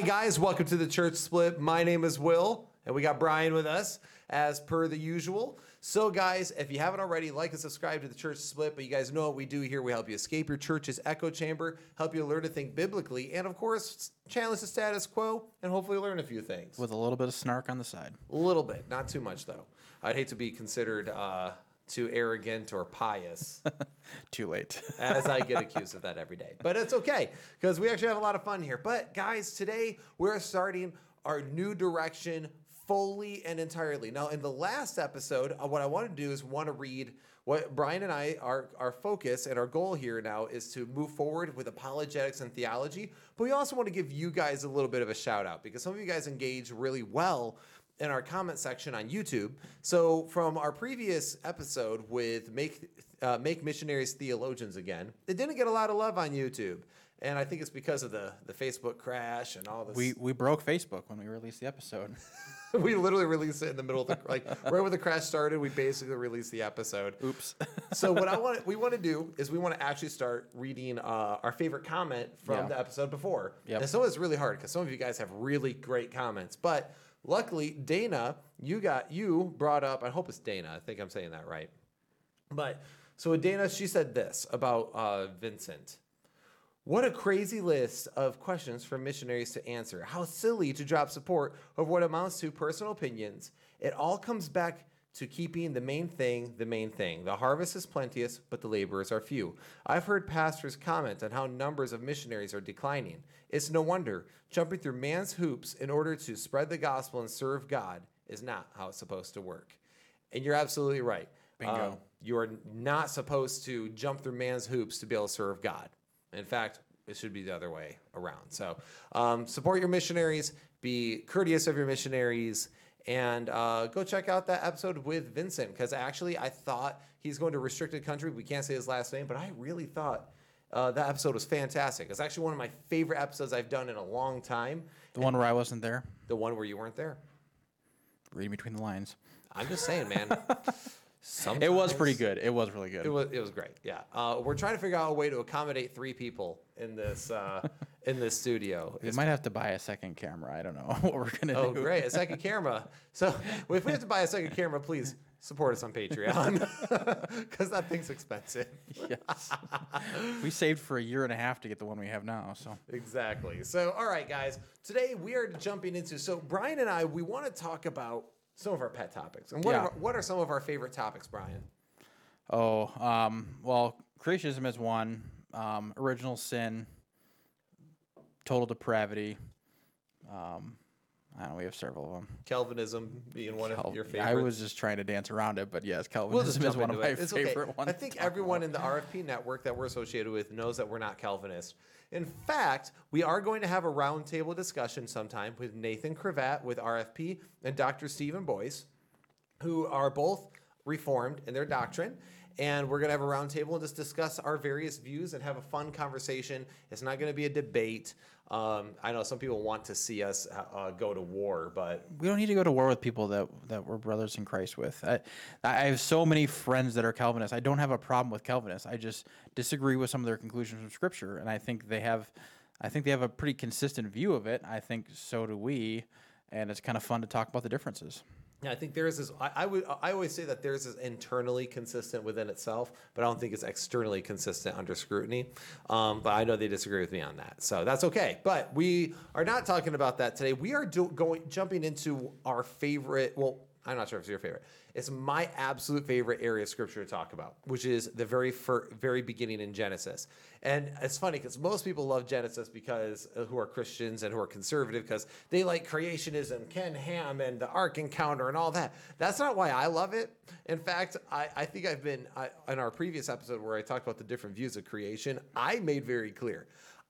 Hi, guys. Welcome to the Church Split. My name is Will, and we got Brian with us as per the usual. So, guys, if you haven't already, like and subscribe to the Church Split. But you guys know what we do here. We help you escape your church's echo chamber, help you learn to think biblically, and of course, challenge the status quo and hopefully learn a few things. with a little bit of snark on the side. A little bit, not too much, though. I'd hate to be considered uh, too arrogant or pious. Too late. as I get accused of that every day. But it's okay because we actually have a lot of fun here. But guys, today we're starting our new direction fully and entirely. Now, in the last episode, uh, what I want to do is want to read what Brian and I our our focus and our goal here now is to move forward with apologetics and theology. But we also want to give you guys a little bit of a shout out because some of you guys engage really well in our comment section on YouTube. So from our previous episode with make uh, make missionaries theologians again, it didn't get a lot of love on YouTube, and I think it's because of the the Facebook crash and all this. we we broke Facebook when we released the episode. we literally released it in the middle of the like right when the crash started. We basically released the episode. Oops. so what I want we want to do is we want to actually start reading uh, our favorite comment from Yeah. the episode before. Yeah. And so it's really hard because some of you guys have really great comments, but luckily Dana, you got you brought up. I hope it's Dana. I think I'm saying that right. But so Dana, she said this about uh, Vincent. What a crazy list of questions for missionaries to answer. How silly to drop support of what amounts to personal opinions. It all comes back to keeping the main thing the main thing. The harvest is plenteous, but the laborers are few. I've heard pastors comment on how numbers of missionaries are declining. It's no wonder. Jumping through man's hoops in order to spread the gospel and serve God is not how it's supposed to work. And you're absolutely right. Bingo. Um, you are not supposed to jump through man's hoops to be able to serve God. In fact, it should be the other way around. So um, support your missionaries, be courteous of your missionaries, and uh, go check out that episode with Vincent because actually I thought he's going to restricted country. We can't say his last name, but I really thought uh, that episode was fantastic. It's actually one of my favorite episodes I've done in a long time. The one where I wasn't there. The one where you weren't there. Reading between the lines. I'm just saying, man. It was pretty good. It was really good. It was it was great. Yeah, uh, we're trying to figure out a way to accommodate three people in this uh, in this studio. we might have to buy a second camera. I don't know what we're gonna Oh, do. Oh, great! A second camera. So if we have to buy a second camera, please support us on Patreon because that thing's expensive. Yes. we saved for a year and a half to get the one we have now. So Exactly. So, all right, guys. Today we are jumping into. So Brian and I, we want to talk about some of our pet topics. And what Yeah. are, what are some of our favorite topics, Brian? oh um, well, creationism is one. Um, original sin. Total depravity. Um, I don't know. We have several of them. Calvinism being one of your favorites. I was just trying to dance around it, but yes, We'll Calvinism is one of my it. Favorite okay. ones. I think everyone in the RFP network that we're associated with knows that we're not Calvinist. In fact, we are going to have a roundtable discussion sometime with Nathan Cravat with RFP and Dr. Stephen Boyce, who are both reformed in their doctrine. And we're going to have a roundtable and just discuss our various views and have a fun conversation. It's not going to be a debate. Um, I know some people want to see us uh, go to war, but we don't need to go to war with people that that we're brothers in Christ with. I, I have so many friends that are Calvinists. I don't have a problem with Calvinists. I just disagree with some of their conclusions from Scripture, and I think they have, I think they have a pretty consistent view of it. I think so do we, and it's kind of fun to talk about the differences. Yeah, I think theirs is. I, I would. I always say that theirs is internally consistent within itself, but I don't think it's externally consistent under scrutiny. Um, but I know they disagree with me on that, so that's okay. But we are not talking about that today. We are do, going jumping into our favorite. Well, I'm not sure if it's your favorite. It's my absolute favorite area of scripture to talk about, which is the very fir- very beginning in Genesis. And it's funny because most people love Genesis because uh, who are Christians and who are conservative because they like creationism, Ken Ham, and the Ark Encounter and all that. That's not why I love it. In fact, I, I think I've been I, in our previous episode where I talked about the different views of creation. I made very clear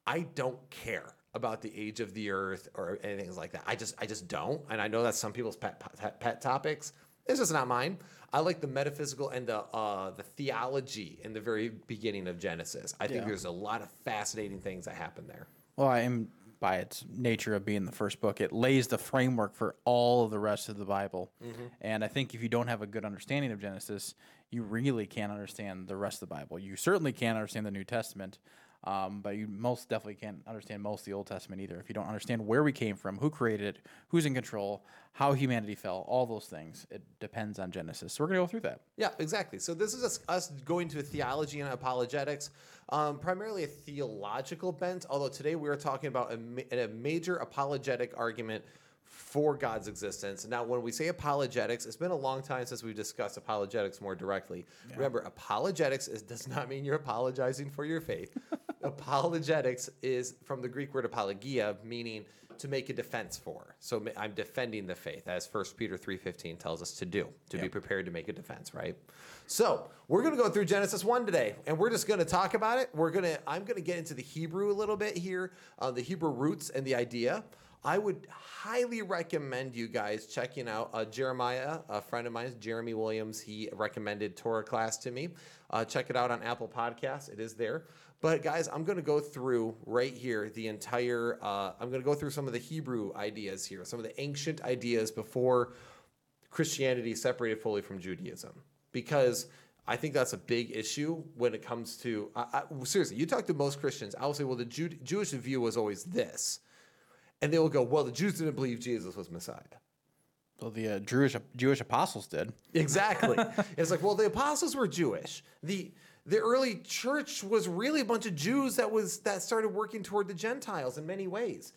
I don't care about the age of the earth or anything like that. I just I just don't. And I know that's some people's pet pet, pet topics. It's just not mine. I like the metaphysical and the uh, the theology in the very beginning of Genesis. I think Yeah. there's a lot of fascinating things that happen there. Well, I am by its nature of being the first book, it lays the framework for all of the rest of the Bible. And I think if you don't have a good understanding of Genesis, you really can't understand the rest of the Bible. You certainly can't understand the New Testament. Um, but you most definitely can't understand most of the Old Testament either if you don't understand where we came from, who created it, who's in control, how humanity fell, all those things. It depends on Genesis. So we're gonna go through that. Yeah, exactly. So this is us, us going to theology and apologetics, um, primarily a theological bent. Although today we are talking about a, a major apologetic argument for God's existence. Now, when we say apologetics, it's been a long time since we've discussed apologetics more directly. Remember, apologetics is, does not mean you're apologizing for your faith. apologetics is from the Greek word apologia, meaning to make a defense for. So I'm defending the faith, as 1 Peter 3.15 tells us to do, to be prepared to make a defense, right? So we're going to go through Genesis 1 today, and we're just going to talk about it. We're going to, I'm going to get into the Hebrew a little bit here, uh, the Hebrew roots and the idea. I would highly recommend you guys checking out uh, Jeremiah, a friend of mine, Jeremy Williams. He recommended Torah class to me. Uh, check it out on Apple Podcasts. It is there. But guys, I'm going to go through right here the entire. Uh, I'm going to go through some of the Hebrew ideas here, some of the ancient ideas before Christianity separated fully from Judaism, because I think that's a big issue when it comes to. I, I, seriously, you talk to most Christians, I will say, well, the Jew, Jewish view was always this, and they will go, well, the Jews didn't believe Jesus was Messiah. Well, the uh, Jewish Jewish apostles did. Exactly. it's like, well, the apostles were Jewish. The the early church was really a bunch of Jews that was that started working toward the Gentiles in many ways.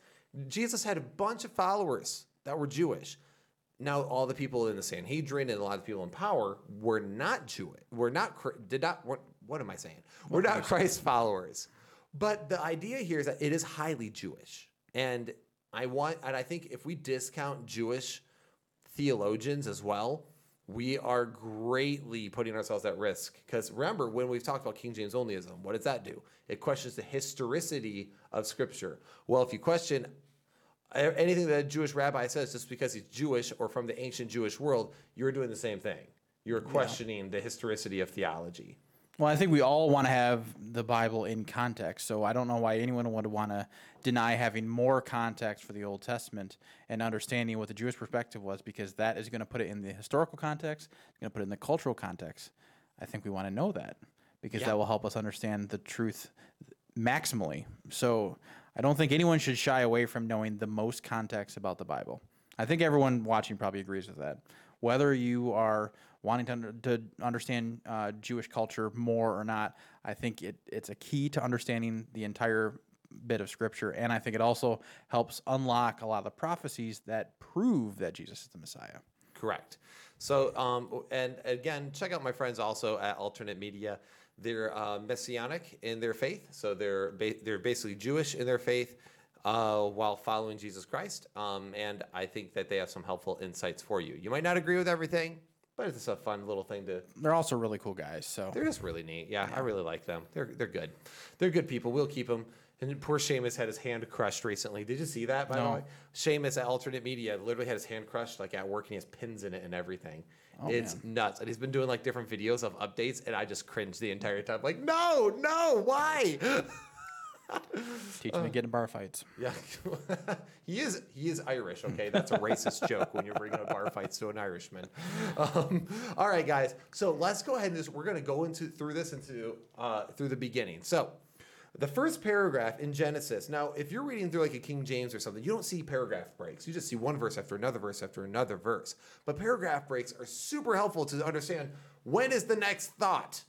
Jesus had a bunch of followers that were Jewish. Now, all the people in the Sanhedrin and a lot of people in power were not Jewish. Were not did not. What, what am I saying? We're not Christ followers. But the idea here is that it is highly Jewish, and I want, and I think if we discount Jewish theologians as well, we are greatly putting ourselves at risk. Because remember, when we've talked about King James onlyism, what does that do? It questions the historicity of Scripture. Well, if you question anything that a Jewish rabbi says just because he's Jewish or from the ancient Jewish world, you're doing the same thing. You're questioning the historicity of theology. Well, I think we all want to have the Bible in context. So I don't know why anyone would want to deny having more context for the Old Testament and understanding what the Jewish perspective was, because that is going to put it in the historical context, it's going to put it in the cultural context. I think we want to know that because Yeah. that will help us understand the truth maximally. So I don't think anyone should shy away from knowing the most context about the Bible. I think everyone watching probably agrees with that. Whether you are wanting to, under, to understand uh, Jewish culture more or not, I think it, it's a key to understanding the entire bit of scripture. And I think it also helps unlock a lot of the prophecies that prove that Jesus is the Messiah. Correct. So, um, and again, check out my friends also at Alternate Media. They're uh, messianic in their faith, so they're ba- they're basically Jewish in their faith uh, while following Jesus Christ. Um, and I think that they have some helpful insights for you. You might not agree with everything, but it's a fun little thing to. They're also really cool guys. So They're just really neat. Yeah, I really like them. They're they're good. They're good people. We'll keep them. And poor Seamus had his hand crushed recently. Did you see that? By the way, Seamus at Alternate Media literally had his hand crushed like at work, and he has pins in it and everything. it's nuts. And he's been doing like different videos of updates, and I just cringed the entire time. Like, no, no, why? teach them to get in bar fights. Yeah, he is. He is Irish. Okay, that's a racist joke when you're bringing up bar fights to an Irishman. Um, all right, guys. So let's go ahead and just we're going to go into through this into uh, through the beginning. So. The first paragraph in Genesis. Now, if you're reading through like a King James or something, you don't see paragraph breaks. You just see one verse after another verse after another verse. But paragraph breaks are super helpful to understand when is the next thought.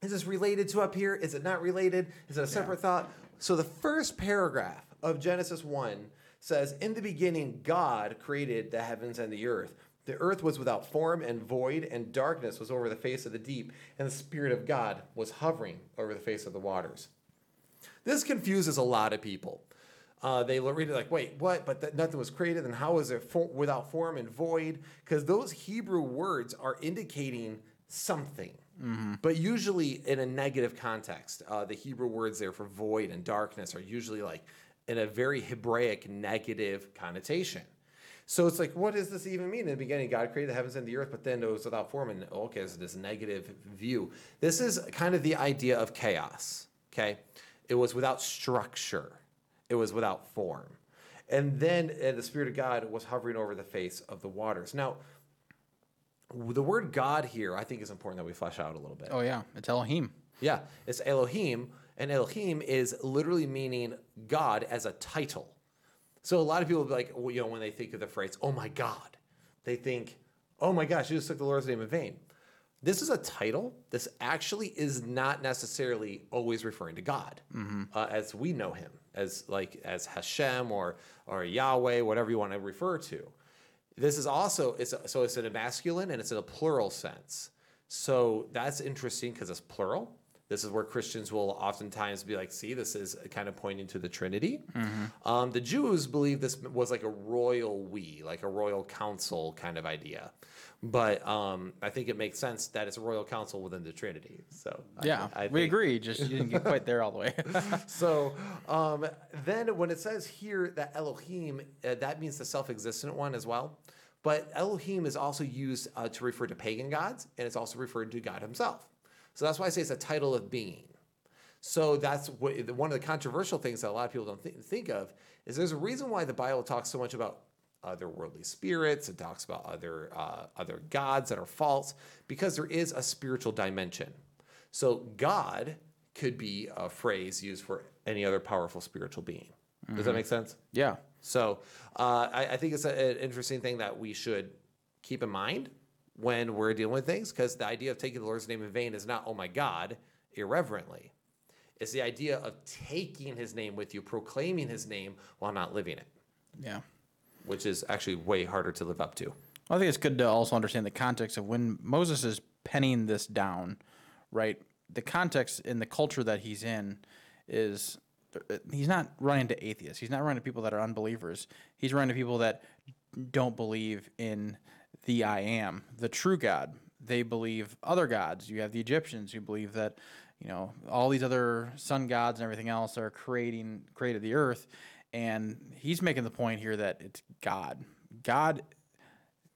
Is this related to up here? Is it not related? Is it a separate thought? So the first paragraph of Genesis 1 says, In the beginning, God created the heavens and the earth. The earth was without form and void, and darkness was over the face of the deep, and the Spirit of God was hovering over the face of the waters. This confuses a lot of people. Uh, they read it like, wait, what? But that nothing was created, and how is it for- without form and void? Because those Hebrew words are indicating something, but usually in a negative context. Uh, the Hebrew words there for void and darkness are usually like in a very Hebraic negative connotation. So it's like, what does this even mean? In the beginning, God created the heavens and the earth, but then it was without form. And okay, there's this negative view. This is kind of the idea of chaos. Okay, it was without structure, it was without form, and then uh, the Spirit of God was hovering over the face of the waters. Now, the word God here, I think, is important that we flesh out a little bit. Oh yeah, it's Elohim. Yeah, it's Elohim, And Elohim is literally meaning God as a title. So a lot of people be like, you know, when they think of the phrase, oh my God, they think, oh my gosh, you just took the Lord's name in vain. This is a title. This actually is not necessarily always referring to God uh, as we know him, as like as Hashem or or Yahweh, whatever you want to refer to. This is also it's a, so it's in a masculine and it's in a plural sense. So that's interesting because it's plural. This is where Christians will oftentimes be like, see, this is kind of pointing to the Trinity. Um, the Jews believe this was like a royal we, like a royal council kind of idea. But um, I think it makes sense that it's a royal council within the Trinity. So Yeah, I we think- agree. Just you didn't get quite there all the way. so um, then when it says here that Elohim, uh, that means the self-existent one as well. But Elohim is also used uh, to refer to pagan gods, and it's also referred to God Himself. So that's why I say it's a title of being. So that's what, one of the controversial things that a lot of people don't think, think of is there's a reason why the Bible talks so much about otherworldly spirits. It talks about other uh, other gods that are false because there is a spiritual dimension. So God could be a phrase used for any other powerful spiritual being. Does that make sense? yeah, So uh, I, I think it's a- an interesting thing that we should keep in mind when we're dealing with things, because the idea of taking the Lord's name in vain is not, oh my God, irreverently. It's the idea of taking his name with you, proclaiming his name while not living it, yeah. Which is actually way harder to live up to. I think it's good to also understand the context of when Moses is penning this down, right? The context in the culture that he's in is he's not running to atheists. He's not running to people that are unbelievers. He's running to people that don't believe in the I am, the true God. They believe other gods. You have the Egyptians who believe that, you know, all these other sun gods and everything else are creating created the earth. And he's making the point here that it's God. God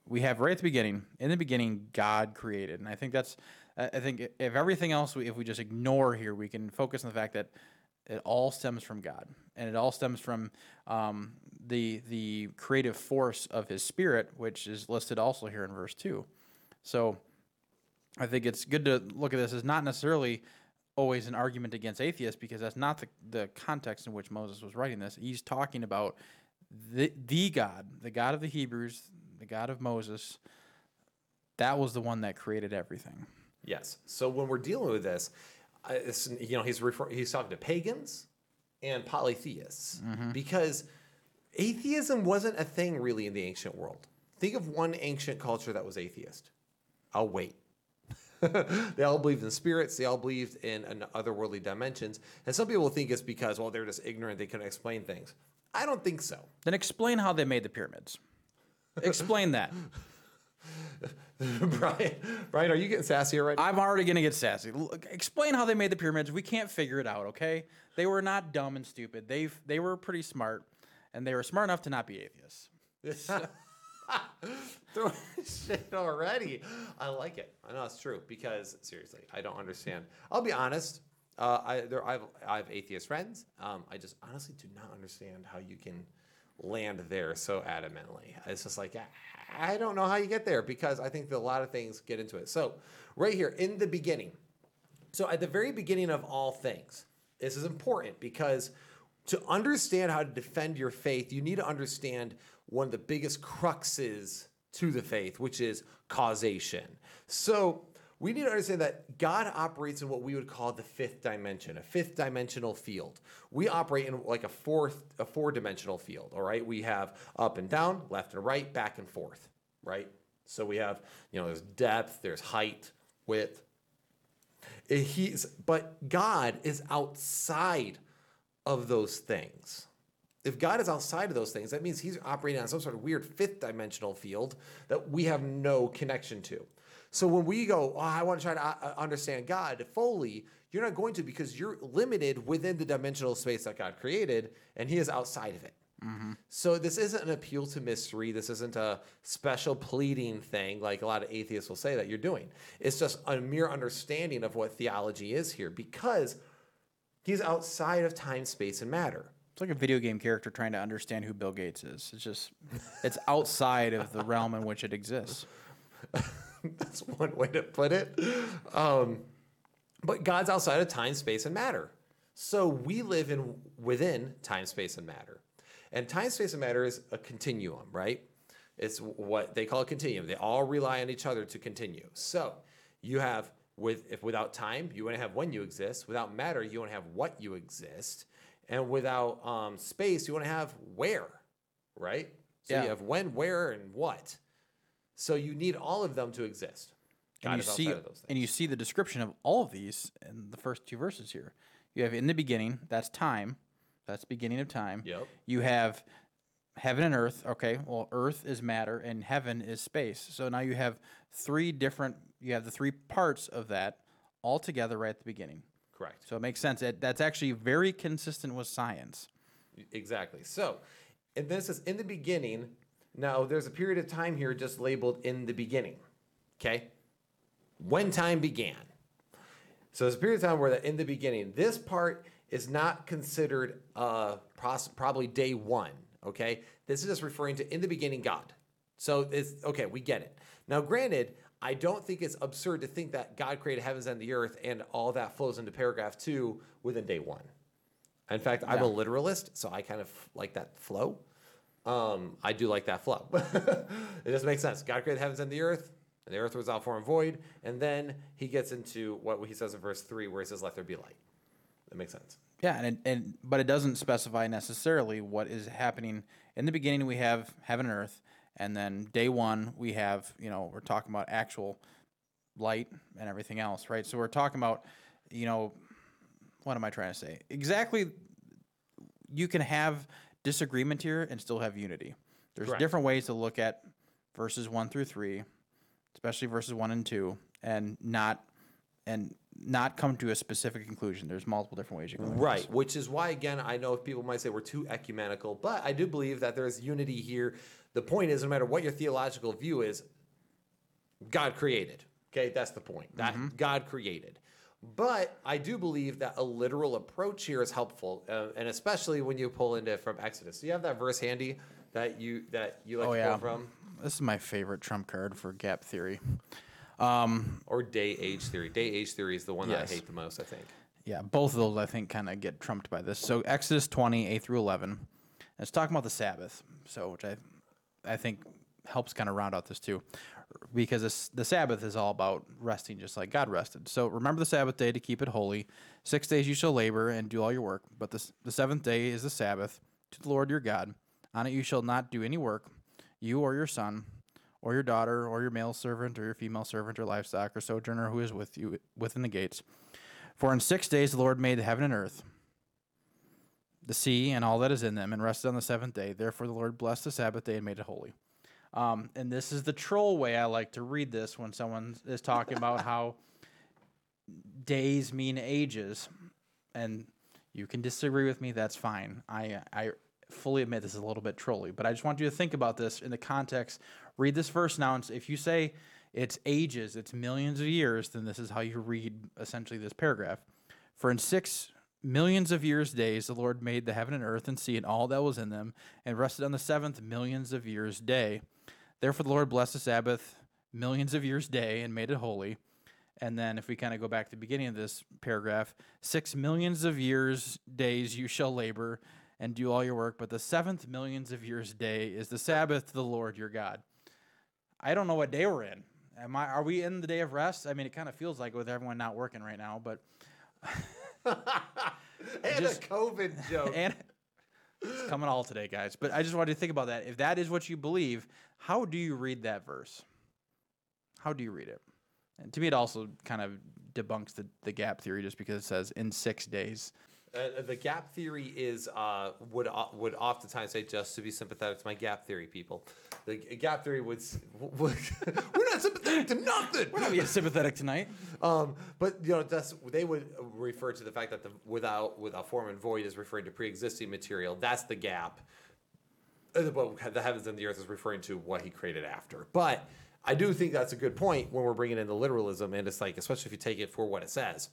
we have right at the beginning. In the beginning, God created, and I think that's. I think if everything else, if we just ignore here, we can focus on the fact that it all stems from God, and it all stems from um, the the creative force of His Spirit, which is listed also here in verse two. So, I think it's good to look at this as not necessarily always an argument against atheists because that's not the, the context in which Moses was writing this. He's talking about the, the God, the God of the Hebrews, the God of Moses. That was the one that created everything. Yes. So when we're dealing with this, uh, you know, he's refer- he's talking to pagans and polytheists because atheism wasn't a thing really in the ancient world. Think of one ancient culture that was atheist. I'll wait. they all believed in spirits. They all believed in an otherworldly dimensions. And some people think it's because, well, they're just ignorant. They couldn't explain things. I don't think so. Then explain how they made the pyramids. Explain that. Brian, Brian, are you getting sassy already? I'm already gonna get sassy. Look, explain how they made the pyramids. We can't figure it out. Okay, they were not dumb and stupid. They they were pretty smart, and they were smart enough to not be atheists. Throwing shit already. I like it. I know it's true because seriously, I don't understand. I'll be honest. Uh, I there I've I have atheist friends. Um, I just honestly do not understand how you can land there so adamantly. It's just like I, I don't know how you get there because I think that a lot of things get into it. So right here in the beginning. So at the very beginning of all things, this is important because to understand how to defend your faith, you need to understand one of the biggest cruxes to the faith, which is causation. So we need to understand that God operates in what we would call the fifth dimension, a fifth dimensional field. We operate in like a fourth, a four dimensional field. All right, we have up and down, left and right, back and forth. Right. So we have, you know, there's depth, there's height, width, he's but God is outside of those things. If God is outside of those things, that means he's operating on some sort of weird fifth dimensional field that we have no connection to. So when we go, oh, I want to try to uh, understand God fully, you're not going to because you're limited within the dimensional space that God created, and He is outside of it. So this isn't an appeal to mystery. This isn't a special pleading thing like a lot of atheists will say that you're doing. It's just a mere understanding of what theology is here because he's outside of time, space, and matter. It's like a video game character trying to understand who Bill Gates is. It's just, it's outside of the realm in which it exists. That's one way to put it. Um, but God's outside of time, space, and matter. So we live in within time, space, and matter. And time, space, and matter is a continuum, right? It's what they call a continuum. They all rely on each other to continue. So you have with if without time, you want to have when you exist. Without matter, you want to have what you exist. And without um, space, you want to have where, right? So Yeah. you have when, where, and what. So you need all of them to exist. And you see and you see the description of all of these in the first two verses here. You have in the beginning, that's time. That's beginning of time. Yep. You have heaven and earth. Okay, well, earth is matter and heaven is space. So now you have three different. You have the three parts of that all together right at the beginning. Correct. So it makes sense. It, that's actually very consistent with science. Exactly. So, and this is in the beginning. Now, there's a period of time here just labeled in the beginning. Okay? When time began. So, there's a period of time where that in the beginning, this part is not considered uh, probably day one. Okay? This is just referring to in the beginning God. So, it's okay, we get it. Now, granted, I don't think it's absurd to think that God created heavens and the earth and all that flows into paragraph two within day one. In fact, I'm a literalist, so I kind of like that flow. Um, I do like that flow. it just makes sense. God created heavens and the earth, and the earth was out form and void. And then he gets into what he says in verse three, where he says, "Let there be light." That makes sense. Yeah, and, and but it doesn't specify necessarily what is happening in the beginning. We have heaven and earth, and then day one we have you know we're talking about actual light and everything else, right? So we're talking about you know what am I trying to say? Exactly, you can have disagreement here and still have unity. There's Correct. different ways to look at verses one through three, especially verses one and two, and not and not come to a specific conclusion. There's multiple different ways you can look. Right, which is why, again, I know people might say we're too ecumenical, but I do believe that there's unity here. The point is, no matter what your theological view is, God created. Okay, that's the point. That God created. But I do believe that a literal approach here is helpful, uh, and especially when you pull into from Exodus. Do you have that verse handy that you that you like Oh to yeah, pull from, this is my favorite trump card for gap theory. Um, or day age theory? Day age theory is the one Yes. that I hate the most. I think. yeah, both of those I think kind of get trumped by this. So Exodus twenty eight through eleven, it's talking about the Sabbath. So which I, I think helps kind of round out this too, because this, the Sabbath is all about resting, just like God rested. So remember the Sabbath day to keep it holy. Six days you shall labor and do all your work, but the the seventh day is the Sabbath to the Lord your God. On it you shall not do any work, you or your son, or your daughter, or your male servant, or your female servant, or livestock, or sojourner who is with you within the gates. For in six days the Lord made the heaven and earth, the sea, and all that is in them, and rested on the seventh day. Therefore the Lord blessed the Sabbath day and made it holy. Um, and this is the troll way I like to read this when someone is talking about how days mean ages, and you can disagree with me. That's fine. I I fully admit this is a little bit trolly, but I just want you to think about this in the context. Read this verse now, and if you say it's ages, it's millions of years, then this is how you read essentially this paragraph. For in six millions of years days the Lord made the heaven and earth and sea and all that was in them, and rested on the seventh millions of years day. Therefore the Lord blessed the Sabbath millions of years day and made it holy. And then if we kind of go back to the beginning of this paragraph, six millions of years days you shall labor and do all your work, but the seventh millions of years day is the Sabbath to the Lord your God. I don't know what day we're in. Am I are we in the day of rest? I mean it kind of feels like with everyone not working right now, but and Just- a COVID joke. and it's coming all today, guys. But I just wanted to think about that. If that is what you believe, how do you read that verse? How do you read it? And to me, it also kind of debunks the, the gap theory just because it says in six days. Uh, the gap theory is uh, would o- would oftentimes say just to be sympathetic to my gap theory people. The gap theory would, would we're not sympathetic to nothing. We're not being sympathetic tonight. Um, but you know that's they would refer to the fact that the without without form and void is referring to pre-existing material. That's the gap. Uh, But the heavens and the earth is referring to what he created after. But I do think that's a good point when we're bringing in the literalism, and it's like especially if you take it for what it says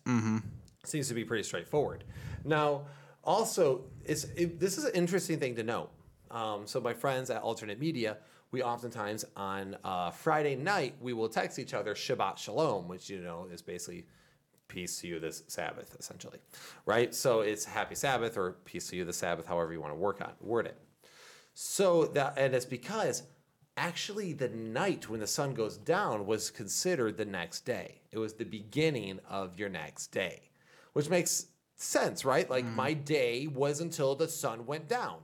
seems to be pretty straightforward. Now, also, it's it, this is an interesting thing to note. Um, so, my friends at Alternate Media, we oftentimes on uh, Friday night we will text each other Shabbat Shalom, which you know is basically peace to you this Sabbath, essentially, right? So it's happy Sabbath or peace to you the Sabbath, however you want to work on word it. So that and it's because actually the night when the sun goes down was considered the next day. It was the beginning of your next day, which makes sense, right? Like mm. my day was until the sun went down.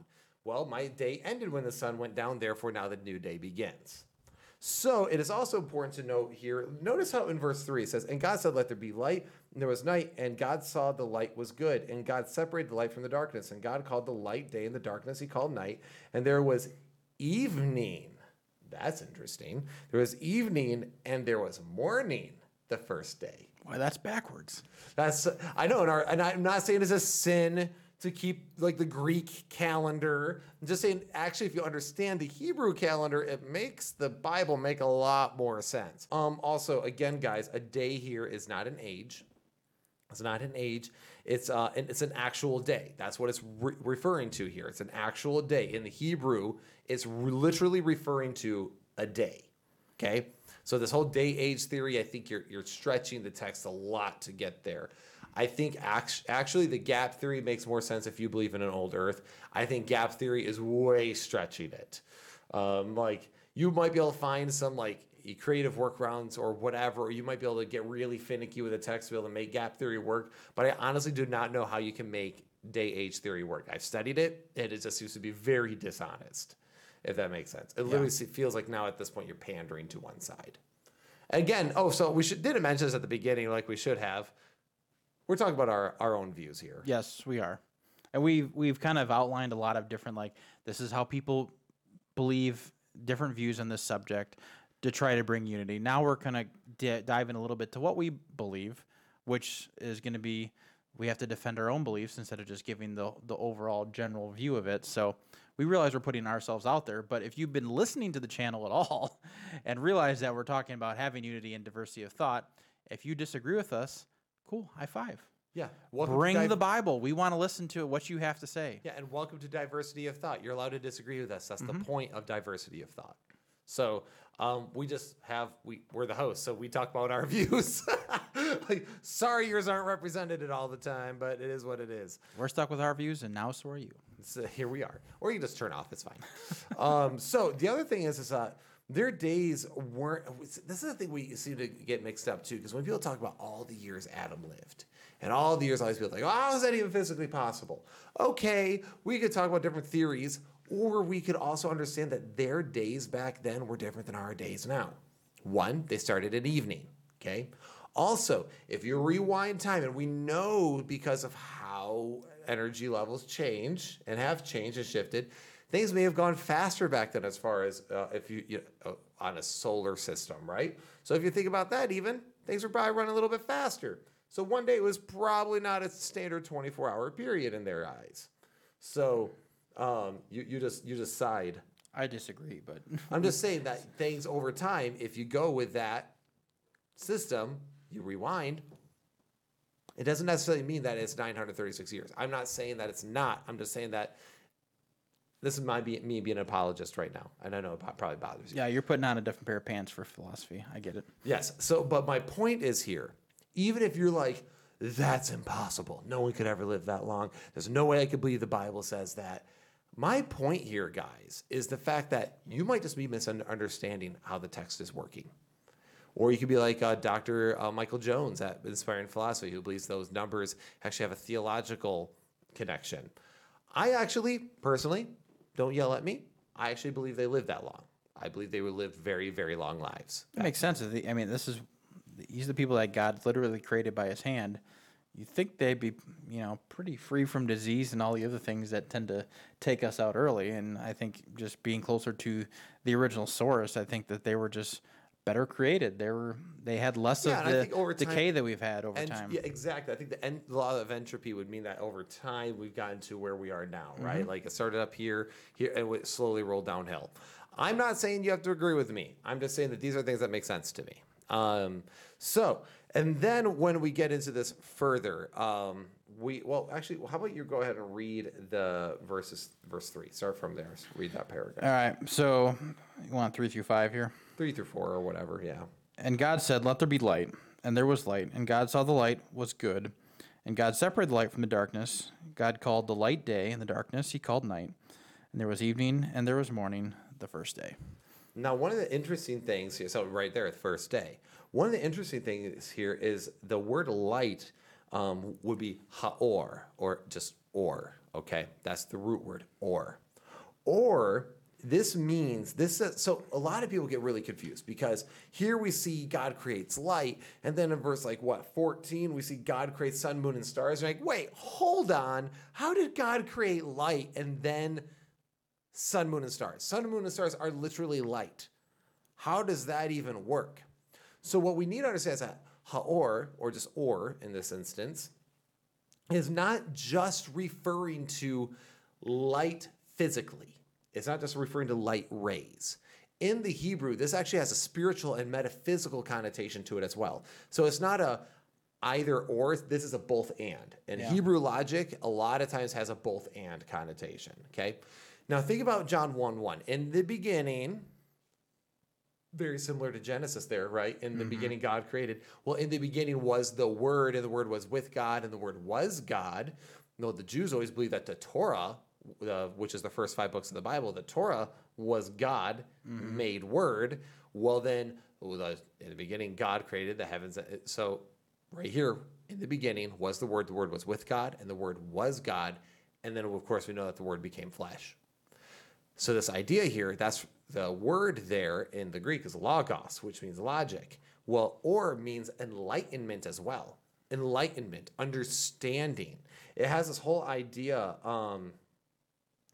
Well, my day ended when the sun went down, therefore now the new day begins. So it is also important to note here. Notice how in verse 3 it says, And God said, Let there be light, and there was night, and God saw the light was good. And God separated the light from the darkness. And God called the light day, and the darkness he called night. And there was evening. That's interesting. There was evening, and there was morning the first day. Why that's backwards. That's I know, and, our, and I'm not saying it's a sin to keep like the Greek calendar. I'm just saying, actually, if you understand the Hebrew calendar, it makes the Bible make a lot more sense. Um, also, again, guys, a day here is not an age. It's not an age. It's uh, it's an actual day. That's what it's re- referring to here. It's an actual day in the Hebrew. It's re- literally referring to a day. Okay, so this whole day age theory, I think you're you're stretching the text a lot to get there. I think act- actually the gap theory makes more sense if you believe in an old Earth. I think gap theory is way stretching it. Um, like you might be able to find some like creative workarounds or whatever, or you might be able to get really finicky with a text to be able to make gap theory work. But I honestly do not know how you can make day age theory work. I've studied it, and it just seems to be very dishonest, if that makes sense. It literally se- feels like now at this point you're pandering to one side. Again, oh, so we should didn't mention this at the beginning, like we should have. We're talking about our, our own views here. Yes, we are. And we've we've kind of outlined a lot of different like this is how people believe different views on this subject to try to bring unity. Now we're to di- dive in a little bit to what we believe, which is going to be we have to defend our own beliefs instead of just giving the the overall general view of it. So we realize we're putting ourselves out there, but if you've been listening to the channel at all and realize that we're talking about having unity and diversity of thought, if you disagree with us, cool, high five. Yeah. Welcome Bring div- the Bible. We want to listen to what you have to say. Yeah, and welcome to diversity of thought. You're allowed to disagree with us. That's Mm-hmm. the point of diversity of thought. So um, we just have we we're the hosts, so we talk about our views. like, sorry, yours aren't represented at all the time, but it is what it is. We're stuck with our views, and now so are you. So here we are. Or you can just turn off. It's fine. um, so the other thing is, is uh, their days weren't. This is the thing we seem to get mixed up too, because when people talk about all the years Adam lived, and all the years all these people like, oh, is that even physically possible? Okay, we could talk about different theories, or we could also understand that their days back then were different than our days now. One, they started at evening. Okay. Also, if you rewind time, and we know because of how energy levels change and have changed and shifted, things may have gone faster back then as far as uh, if you, you uh, on a solar system, right? So if you think about that, even things were probably running a little bit faster. So one day it was probably not a standard 24 hour period in their eyes. So um, you, you just you just sighed. I disagree, but I'm just saying that things over time, if you go with that system, you rewind. It doesn't necessarily mean that it's 936 years. I'm not saying that it's not. I'm just saying that this is my be, me being an apologist right now, and I know it probably bothers you. yeah, you're putting on a different pair of pants for philosophy. I get it. Yes. So, but my point is here, even if you're like, that's impossible, no one could ever live that long, there's no way I could believe the Bible says that. My point here, guys, is the fact that you might just be misunderstanding how the text is working. Or you could be like uh, Dr. Uh, Michael Jones at Inspiring Philosophy, who believes those numbers actually have a theological connection. I actually, personally, don't yell at me. I actually believe they lived that long. I believe they would live very, very long lives. It makes sense. I mean, this is these are the people that God literally created by His hand. You think they'd be, you know, pretty free from disease and all the other things that tend to take us out early. And I think just being closer to the original source, I think that they were just better created. They were they had less Yeah, of the time- decay that we've had over And time. yeah, exactly. I think the en- law of entropy would mean that over time we've gotten to where we are now, right? Mm-hmm. Like it started up here, here, and it slowly rolled downhill. I'm not saying you have to agree with me. I'm just saying that these are things that make sense to me. Um, so, and then when we get into this further, um, we well, actually, how about you go ahead and read the verses, verse three. Start from there. Read that paragraph, all right, so you want three through five here. Three through four or whatever. Yeah. And God said, Let there be light. and there was light, and God saw the light was good. And God separated the light from the darkness. God called the light day, and the darkness he called night. And there was evening, and there was morning the first day. Now, one of the interesting things here, so right there, the first day, one of the interesting things here is the word light um, would be haor, or just or, okay? That's the root word, or. Or this means this is, so a lot of people get really confused because here we see God creates light, and then in verse like what 14 we see God creates sun, moon, and stars. You're like, wait, hold on, how did God create light and then sun, moon, and stars? Sun, moon, and stars are literally light. How does that even work? So what we need to understand is that haor, or just or in this instance, is not just referring to light physically. It's not just referring to light rays. In the Hebrew, this actually has a spiritual and metaphysical connotation to it as well. So it's not a either or, this is a both and. And Yeah. Hebrew logic a lot of times has a both and connotation. Okay. Now think about John 1 1. In the beginning, very similar to Genesis there, right? In the mm-hmm. beginning, God created. Well, in the beginning was the Word, and the Word was with God, and the Word was God. No, the Jews always believe that the Torah, uh, which is the first five books of the Bible, the Torah was God made Word. Well, then, in the beginning, God created the heavens. So, right here, in the beginning was the Word. The Word was with God, and the Word was God. And then, of course, we know that the Word became flesh. So this idea here, that's the word there in the Greek is logos, which means logic. Well, or means enlightenment as well. Enlightenment, understanding. It has this whole idea um,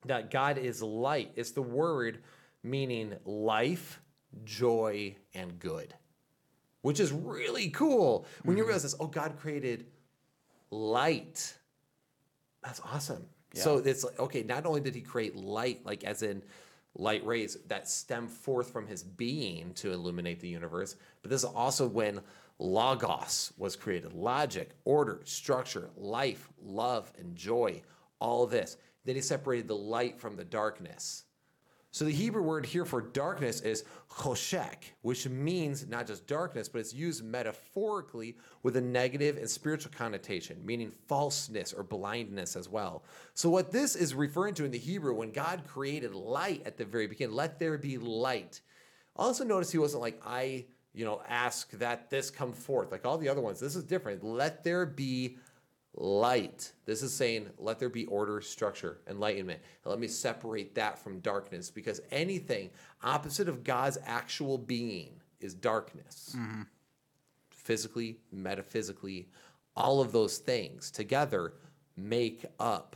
that God is light. It's the word meaning life, joy, and good, which is really cool when you mm-hmm. realize this. Oh, God created light. That's awesome. So it's like, okay, not only did he create light, like as in light rays that stem forth from his being to illuminate the universe, but this is also when logos was created logic, order, structure, life, love, and joy, all this. Then he separated the light from the darkness. So the Hebrew word here for darkness is choshek, which means not just darkness, but it's used metaphorically with a negative and spiritual connotation, meaning falseness or blindness as well. So what this is referring to in the Hebrew, when God created light at the very beginning, let there be light. Also notice he wasn't like, I, you know, ask that this come forth. Like all the other ones, this is different. Let there be light. This is saying, let there be order, structure, enlightenment. And let me separate that from darkness because anything opposite of God's actual being is darkness. Mm-hmm. Physically, metaphysically, all of those things together make up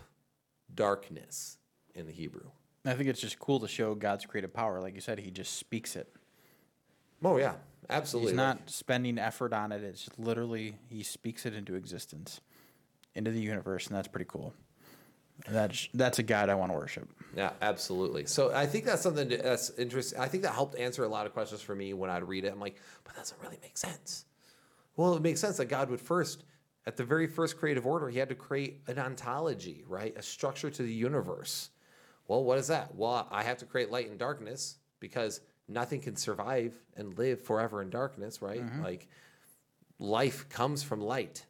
darkness in the Hebrew. I think it's just cool to show God's creative power. Like you said, he just speaks it. Oh, yeah, absolutely. He's not spending effort on it. It's just literally he speaks it into existence, into the universe, and that's pretty cool. And That's that's a God I want to worship. Yeah, absolutely. So I think that's something that- that's interesting. I think that helped answer a lot of questions for me when I'd read it. I'm like, but that doesn't really make sense. Well, it makes sense that God would first, at the very first creative order, he had to create an ontology, right? A structure to the universe. Well, what is that? Well, I have to create light and darkness because nothing can survive and live forever in darkness, right? Mm-hmm. Like life comes from light.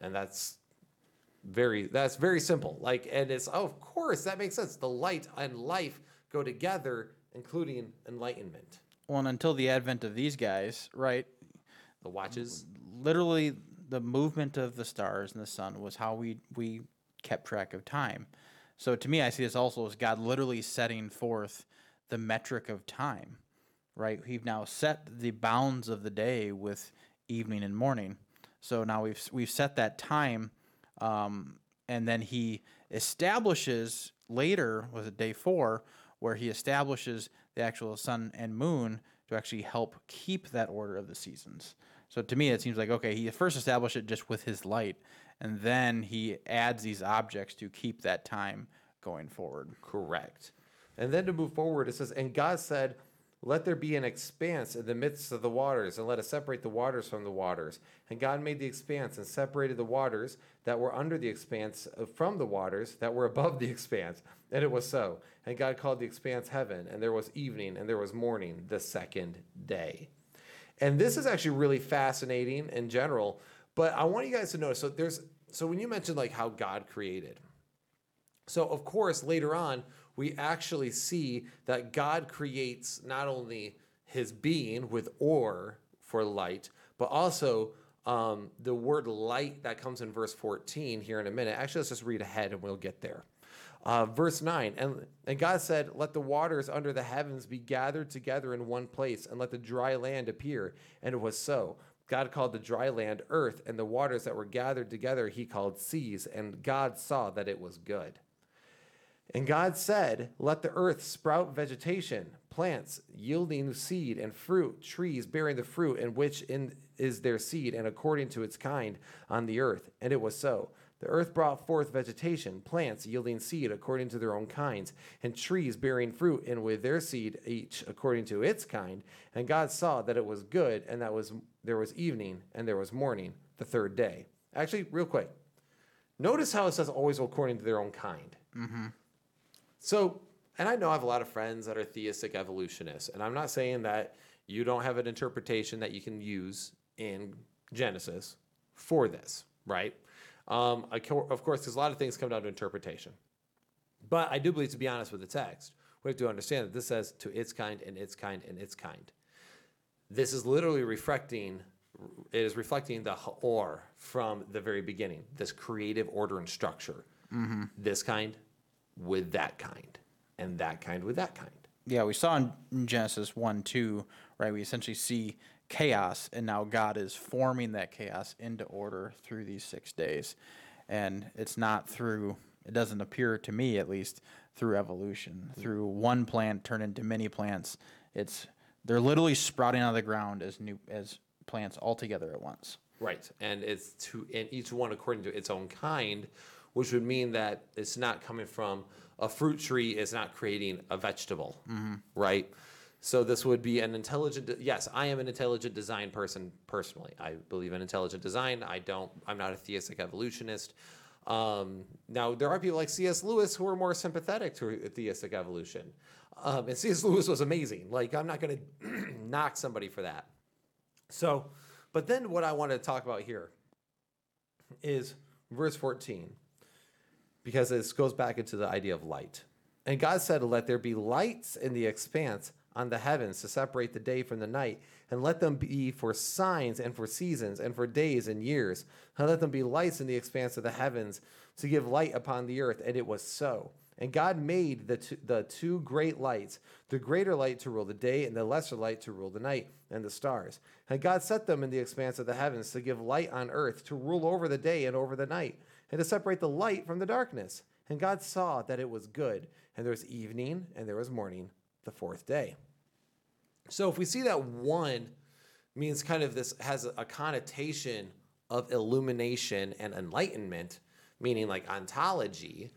And that's very that's very simple like and it's oh, of course that makes sense the light and life go together including enlightenment Well, and until the advent of these guys, right? the watches Literally, the movement of the stars and the sun was how we we kept track of time. So to me, I see this also as God literally setting forth the metric of time, right? We've now set the bounds of the day with evening and morning. So now we've we've set that time, um, and then He establishes later was it day four where He establishes the actual sun and moon to actually help keep that order of the seasons. So to me, it seems like okay, He first established it just with His light, and then He adds these objects to keep that time going forward. correct and then to move forward it says and god said let there be an expanse in the midst of the waters and let us separate the waters from the waters and god made the expanse and separated the waters that were under the expanse uh, from the waters that were above the expanse and it was so and god called the expanse heaven and there was evening and there was morning the second day And this is actually really fascinating in general. But I want you guys to notice. So there's so when you mentioned like how God created. So of course later on we actually see that God creates not only his being with or for light, but also um, the word light that comes in verse 14 here in a minute. Actually, let's just read ahead and we'll get there. Uh, verse 9 and, and God said, Let the waters under the heavens be gathered together in one place, and let the dry land appear. And it was so. God called the dry land earth, and the waters that were gathered together he called seas. And God saw that it was good. And God said, Let the earth sprout vegetation, plants yielding seed and fruit, trees bearing the fruit in which in is their seed, and according to its kind on the earth. And it was so. The earth brought forth vegetation, plants yielding seed according to their own kinds, and trees bearing fruit, and with their seed each according to its kind. And God saw that it was good, and that was there was evening, and there was morning, the third day. Actually, real quick, notice how it says always according to their own kind. Mm-hmm. So, and I know I have a lot of friends that are theistic evolutionists, and I'm not saying that you don't have an interpretation that you can use in Genesis for this, right? Um, of course, there's a lot of things come down to interpretation. But I do believe, to be honest with the text, we have to understand that this says to its kind and its kind and its kind. This is literally reflecting, it is reflecting the Ha'or from the very beginning, this creative order and structure. This kind with that kind, and that kind with that kind. Yeah, we saw in Genesis 1 2, right? We essentially see chaos, and now God is forming that chaos into order through these six days. And it's not through, it doesn't appear to me at least, through evolution, mm-hmm. through one plant turned into many plants. It's, they're literally sprouting out of the ground as new, as plants all together at once. Right, and it's to and each one according to its own kind, which would mean that it's not coming from a fruit tree is not creating a vegetable, right? So this would be an intelligent. Yes, I am an intelligent design person personally. I believe in intelligent design. I don't. I'm not a theistic evolutionist. Um, now there are people like C.S. Lewis who are more sympathetic to theistic evolution, um, and C.S. Lewis was amazing. Like I'm not going to knock somebody for that. So, but then what I want to talk about here is verse 14, because this goes back into the idea of light. And God said, Let there be lights in the expanse on the heavens to separate the day from the night, and let them be for signs and for seasons and for days and years. And let them be lights in the expanse of the heavens to give light upon the earth. And it was so. And God made the two, the two great lights, the greater light to rule the day, and the lesser light to rule the night, and the stars. And God set them in the expanse of the heavens to give light on earth, to rule over the day and over the night, and to separate the light from the darkness. And God saw that it was good. And there was evening, and there was morning, the fourth day. So if we see that one means kind of this has a connotation of illumination and enlightenment, meaning like ontology,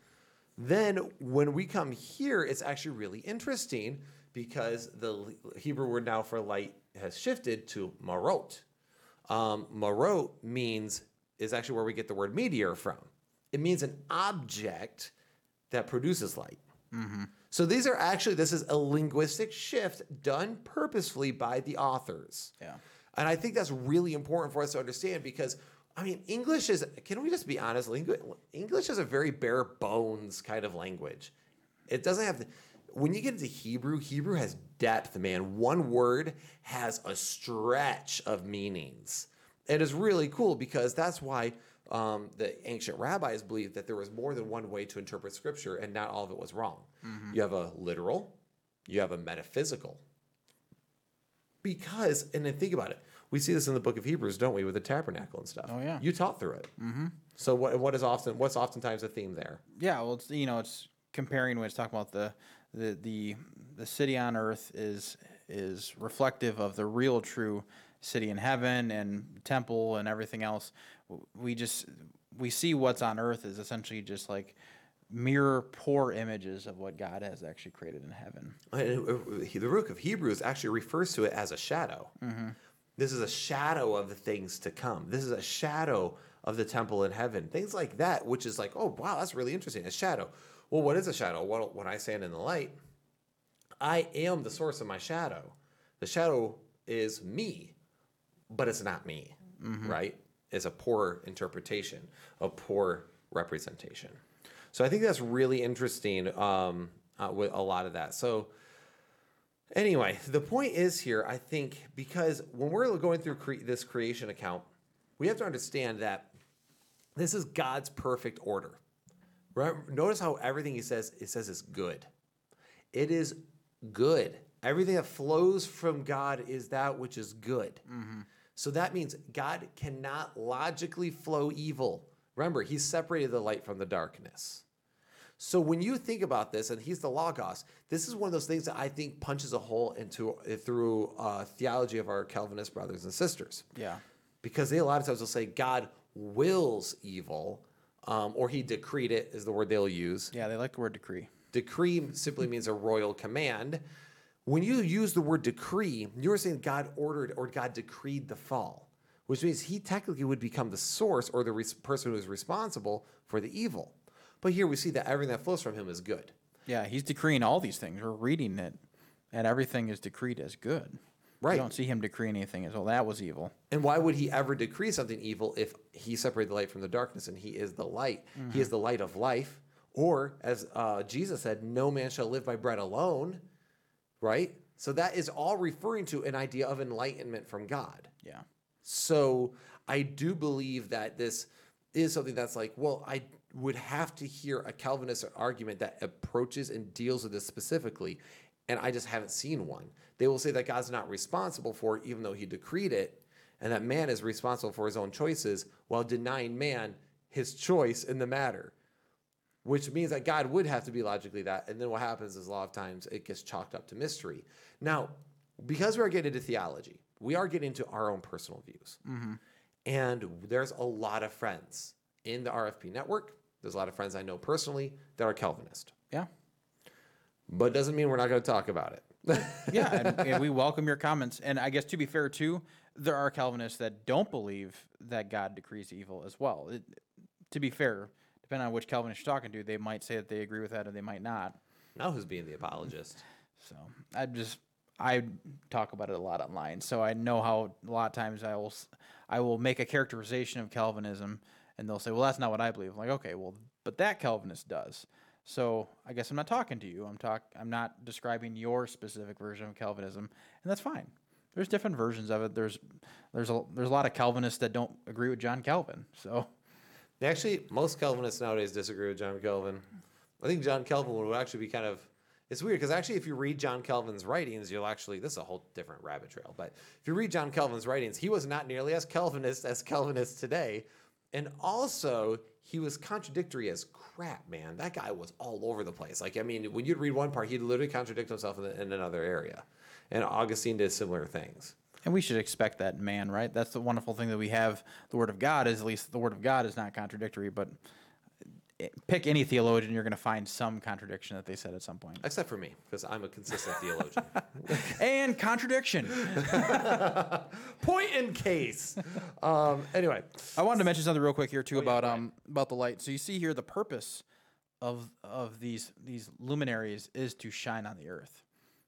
then when we come here, it's actually really interesting because the Hebrew word now for light has shifted to marot. Um, marot means is actually where we get the word meteor from. It means an object that produces light. Mm-hmm. So these are actually this is a linguistic shift done purposefully by the authors. Yeah. And I think that's really important for us to understand because I mean English is can we just be honest lingu- English is a very bare bones kind of language. It doesn't have the, when you get into Hebrew, Hebrew has depth, man. One word has a stretch of meanings. It is really cool because that's why um, the ancient rabbis believed that there was more than one way to interpret scripture and not all of it was wrong. You have a literal, you have a metaphysical. Because, and then think about it, we see this in the book of Hebrews, don't we, with the tabernacle and stuff. Oh, yeah. You taught through it. Mm-hmm. So what, what is often, what's oftentimes the theme there? Yeah, well, it's you know, it's comparing when it's talking about the the the the city on earth is is reflective of the real true city in heaven and temple and everything else. We just we see what's on earth is essentially just like mirror poor images of what God has actually created in heaven. Uh, The book of Hebrews actually refers to it as a shadow. This is a shadow of the things to come. This is a shadow of the temple in heaven. Things like that, which is like, oh, wow, that's really interesting. A shadow. Well, what is a shadow? Well, when I stand in the light, I am the source of my shadow. The shadow is me. But it's not me, right? It's a poor interpretation, a poor representation. So I think that's really interesting um, uh, with a lot of that. So anyway, the point is here, I think, because when we're going through cre- this creation account, we have to understand that this is God's perfect order. Right? Notice how everything he says, it says is good. It is good. Everything that flows from God is that which is good. So that means God cannot logically flow evil. Remember, he separated the light from the darkness. So when you think about this, and he's the logos, this is one of those things that I think punches a hole into through uh, theology of our Calvinist brothers and sisters Yeah. because they a lot of times will say God wills evil, um, or He decreed it is the word they'll use. Yeah, they like the word decree. Decree simply means a royal command. When you use the word decree, you're saying God ordered or God decreed the fall, which means He technically would become the source or the res- person who is responsible for the evil. But here we see that everything that flows from Him is good. Yeah, he's decreeing all these things. We're reading it, and everything is decreed as good. Right. We don't see him decree anything as well. That was evil. And why would he ever decree something evil if he separated the light from the darkness and he is the light? He is the light of life. Or, as uh, Jesus said, no man shall live by bread alone, right? So that is all referring to an idea of enlightenment from God. Yeah. So I do believe that this is something that's like, well, I would have to hear a Calvinist argument that approaches and deals with this specifically, and I just haven't seen one. They will say that God's not responsible for it, even though He decreed it, and that man is responsible for his own choices while denying man his choice in the matter. Which means that God would have to be logically that. And then what happens is a lot of times it gets chalked up to mystery. Now, because we are getting into theology, we are getting into our own personal views. Mm-hmm. And there's a lot of friends in the RFP network. There's a lot of friends I know personally that are Calvinist. Yeah. But it doesn't mean we're not going to talk about it. Yeah. and, and we welcome your comments. And I guess to be fair, too, there are Calvinists that don't believe that God decrees evil as well. It, to be fair, depending on which Calvinist you're talking to, they might say that they agree with that or they might not. now who's being the apologist? So I just I talk about it a lot online, so I know how a lot of times I will I will make a characterization of Calvinism, and they'll say, "Well, that's not what I believe." I'm like, okay, well, but that Calvinist does. So I guess I'm not talking to you. I'm talk I'm not describing your specific version of Calvinism, and that's fine. There's different versions of it. There's there's a there's a lot of Calvinists that don't agree with John Calvin. So Actually, most Calvinists nowadays disagree with John Calvin. I think John Calvin would actually be kind of. It's weird because actually, if you read John Calvin's writings, you'll actually. This is a whole different rabbit trail. But if you read John Calvin's writings, he was not nearly as Calvinist as Calvinists today. And also, he was contradictory as crap, man. That guy was all over the place. Like, I mean, when you'd read one part, he'd literally contradict himself in, in another area. And Augustine did similar things. And we should expect that in man, right? That's the wonderful thing that we have. The Word of God is at least the Word of God is not contradictory, but pick any theologian, you're going to find some contradiction that they said at some point. Except for me, because I'm a consistent theologian. And contradiction. Point in case. Um, anyway, I wanted to mention something real quick here too about um about the light. So you see here the purpose of of these these luminaries is to shine on the earth.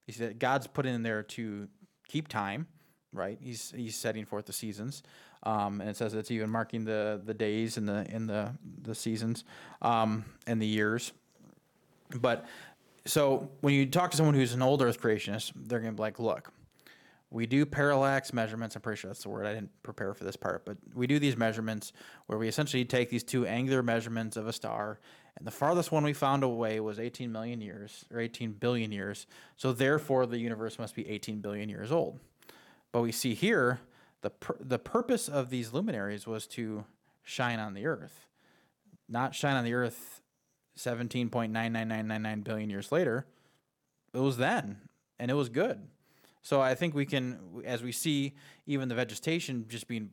You see that God's put in there to keep time, right? He's he's setting forth the seasons, um, and it says it's even marking the the days and the in the the seasons, um, and the years. But so when you talk to someone who's an old Earth creationist, they're gonna be like, look, we do parallax measurements. I'm pretty sure that's the word. I didn't prepare for this part, but we do these measurements where we essentially take these two angular measurements of a star, and the farthest one we found away was 18 million years or 18 billion years. So therefore, the universe must be 18 billion years old. But we see here the the purpose of these luminaries was to shine on the Earth, not shine on the Earth 17.99999 billion years later. It was then, and it was good. So I think we can, as we see, even the vegetation just being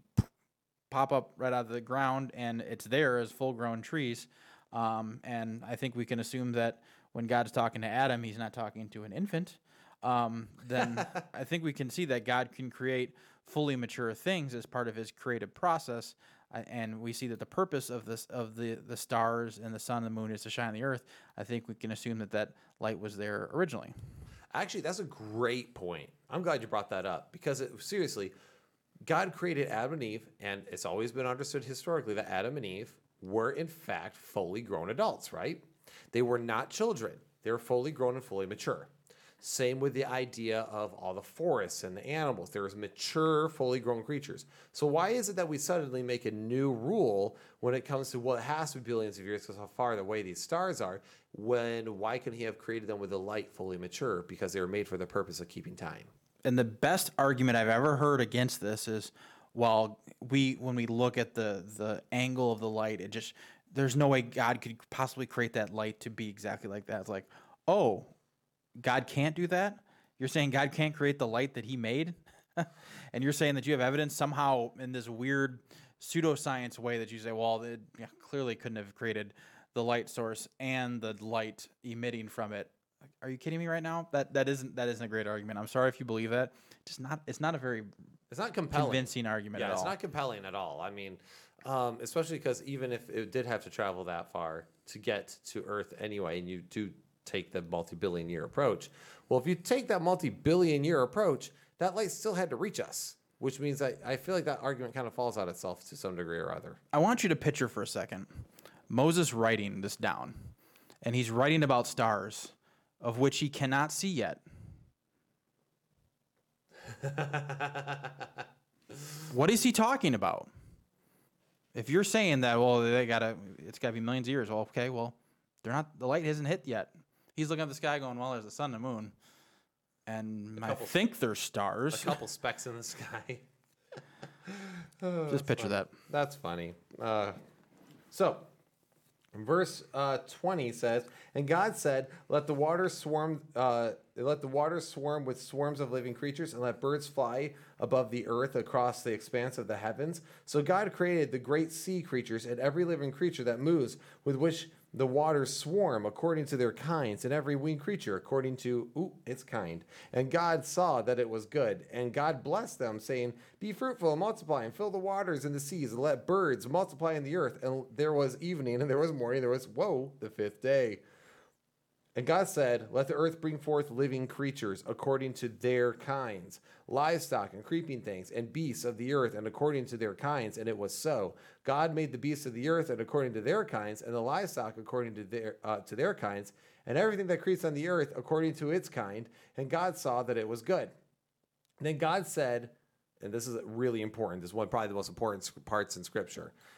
pop up right out of the ground, and it's there as full-grown trees. Um, and I think we can assume that when God's talking to Adam, he's not talking to an infant. Um, then I think we can see that God can create fully mature things as part of His creative process. Uh, and we see that the purpose of this of the the stars and the sun and the moon is to shine on the earth. I think we can assume that that light was there originally. Actually, that's a great point. I'm glad you brought that up because it, seriously, God created Adam and Eve, and it's always been understood historically that Adam and Eve were, in fact, fully grown adults, right? They were not children, they were fully grown and fully mature. Same with the idea of all the forests and the animals. There was mature, fully grown creatures. So why is it that we suddenly make a new rule when it comes to what has to be billions of years because how far away these stars are? When why can he have created them with the light fully mature? Because they were made for the purpose of keeping time. and the best argument I've ever heard against this is, while we when we look at the the angle of the light, it just there's no way God could possibly create that light to be exactly like that. It's like, oh, God can't do that. You're saying God can't create the light that He made, and you're saying that you have evidence somehow in this weird pseudoscience way that you say, well, it yeah, clearly couldn't have created the light source and the light emitting from it. Are you kidding me right now? That that isn't that isn't a great argument. I'm sorry if you believe that. Just not. It's not a very It's not compelling. convincing argument Yeah, it's all. not compelling at all. I mean, um, especially because even if it did have to travel that far to get to Earth anyway, and you do take the multi-billion year approach, well, if you take that multi-billion year approach, that light still had to reach us, which means that I feel like that argument kind of falls on itself to some degree or other. I want you to picture for a second Moses writing this down, and he's writing about stars, of which he cannot see yet. what is he talking about? If you're saying that, well, they gotta, it's gotta be millions of years. Well, okay, well, they're not. The light hasn't hit yet. He's looking at the sky, going, "Well, there's the sun and the moon, and I couple- think they're stars A stars." couple specks in the sky. Just picture that. That's funny. Uh, so, verse uh, 20 says, And God said, Let the waters swarm, uh, let the waters swarm with swarms of living creatures, and let birds fly above the earth across the expanse of the heavens. So God created the great sea creatures and every living creature that moves, with which the waters swarm according to their kinds, and every winged creature according to ooh, its kind. And God saw that it was good. And God blessed them, saying, Be fruitful and multiply, and fill the waters and the seas, and let birds multiply in the earth. And there was evening, and there was morning, there was woe, the fifth day. And God said, Let the earth bring forth living creatures according to their kinds, livestock and creeping things, and beasts of the earth, and according to their kinds. And it was so. God made the beasts of the earth, and according to their kinds, and the livestock according to their uh, to their kinds, and everything that creeps on the earth according to its kind. And God saw that it was good. Then God said, and this is really important. This is one probably the most important parts in Scripture.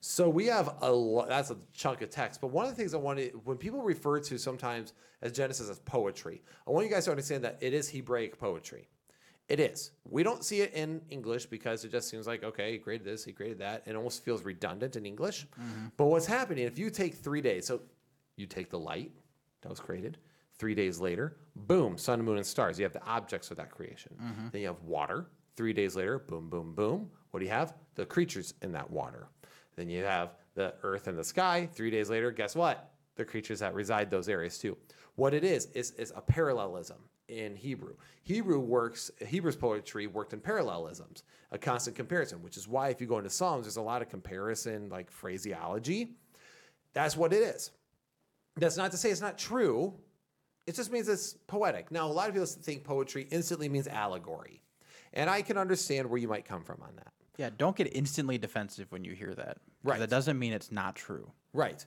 So we have a lot, that's a chunk of text. But one of the things I wanted, when people refer to sometimes as Genesis as poetry, I want you guys to understand that it is Hebraic poetry. It is. We don't see it in English because it just seems like, okay, he created this, he created that. and It almost feels redundant in English. Mm-hmm. But what's happening, if you take three days, so you take the light that was created, three days later, boom, sun, moon, and stars. You have the objects of that creation. Mm-hmm. Then you have water. Three days later, boom, boom, boom. What do you have? The creatures in that water. Then you have the earth and the sky. Three days later, guess what? The creatures that reside those areas too. What it is is is a parallelism in Hebrew. Hebrew works. Hebrew's poetry worked in parallelisms, a constant comparison. Which is why if you go into Psalms, there's a lot of comparison, like phraseology. That's what it is. That's not to say it's not true. It just means it's poetic. Now, a lot of people think poetry instantly means allegory, and I can understand where you might come from on that. Yeah, don't get instantly defensive when you hear that. Right. That doesn't mean it's not true. Right.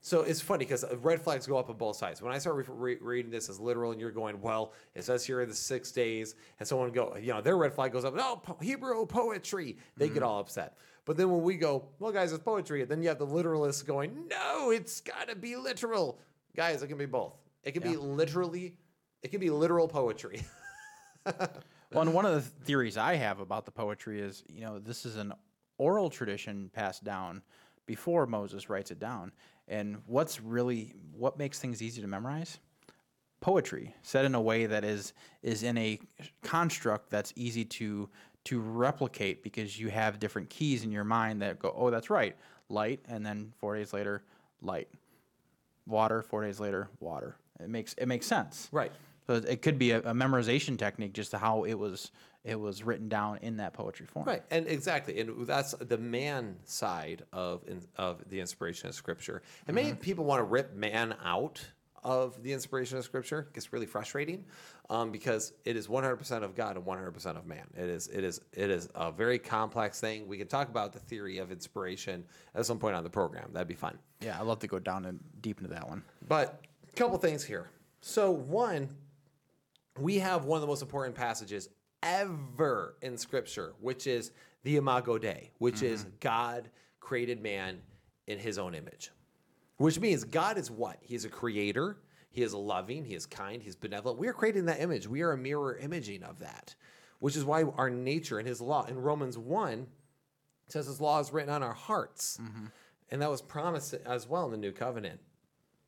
So it's funny because uh, red flags go up on both sides. When I start re- re- reading this as literal, and you're going, "Well, it says here in the six days," and someone go, you know, their red flag goes up. No, po- Hebrew poetry. They get mm-hmm. all upset. But then when we go, "Well, guys, it's poetry," and then you have the literalists going, "No, it's got to be literal." Guys, it can be both. It can be literally. It can be literal poetry. Well, and one of the theories I have about the poetry is, you know, this is an oral tradition passed down before Moses writes it down. And what's really what makes things easy to memorize? Poetry, said in a way that is is in a construct that's easy to to replicate because you have different keys in your mind that go, oh, that's right. light, and then four days later, light. Water. Four days later, water. It makes it makes sense. Right. So it could be a, a memorization technique, just to how it was it was written down in that poetry form. Right, and exactly, and that's the man side of in, of the inspiration of Scripture. And many people want to rip man out of the inspiration of Scripture. It gets really frustrating um, because it is 100% of God and 100% of man. It is it is it is a very complex thing. We can talk about the theory of inspiration at some point on the program. That'd be fun. Yeah, I'd love to go down and deep into that one. But a couple things here. So one, we have one of the most important passages ever in Scripture, which is the Imago Dei, which is mm-hmm. God created man in His own image. Which means God is what? He's a creator. He is loving. He is kind. He's benevolent. We are created in that image. We are a mirror imaging of that, which is why our nature and His law in Romans one says His law is written on our hearts, mm-hmm. and that was promised as well in the new covenant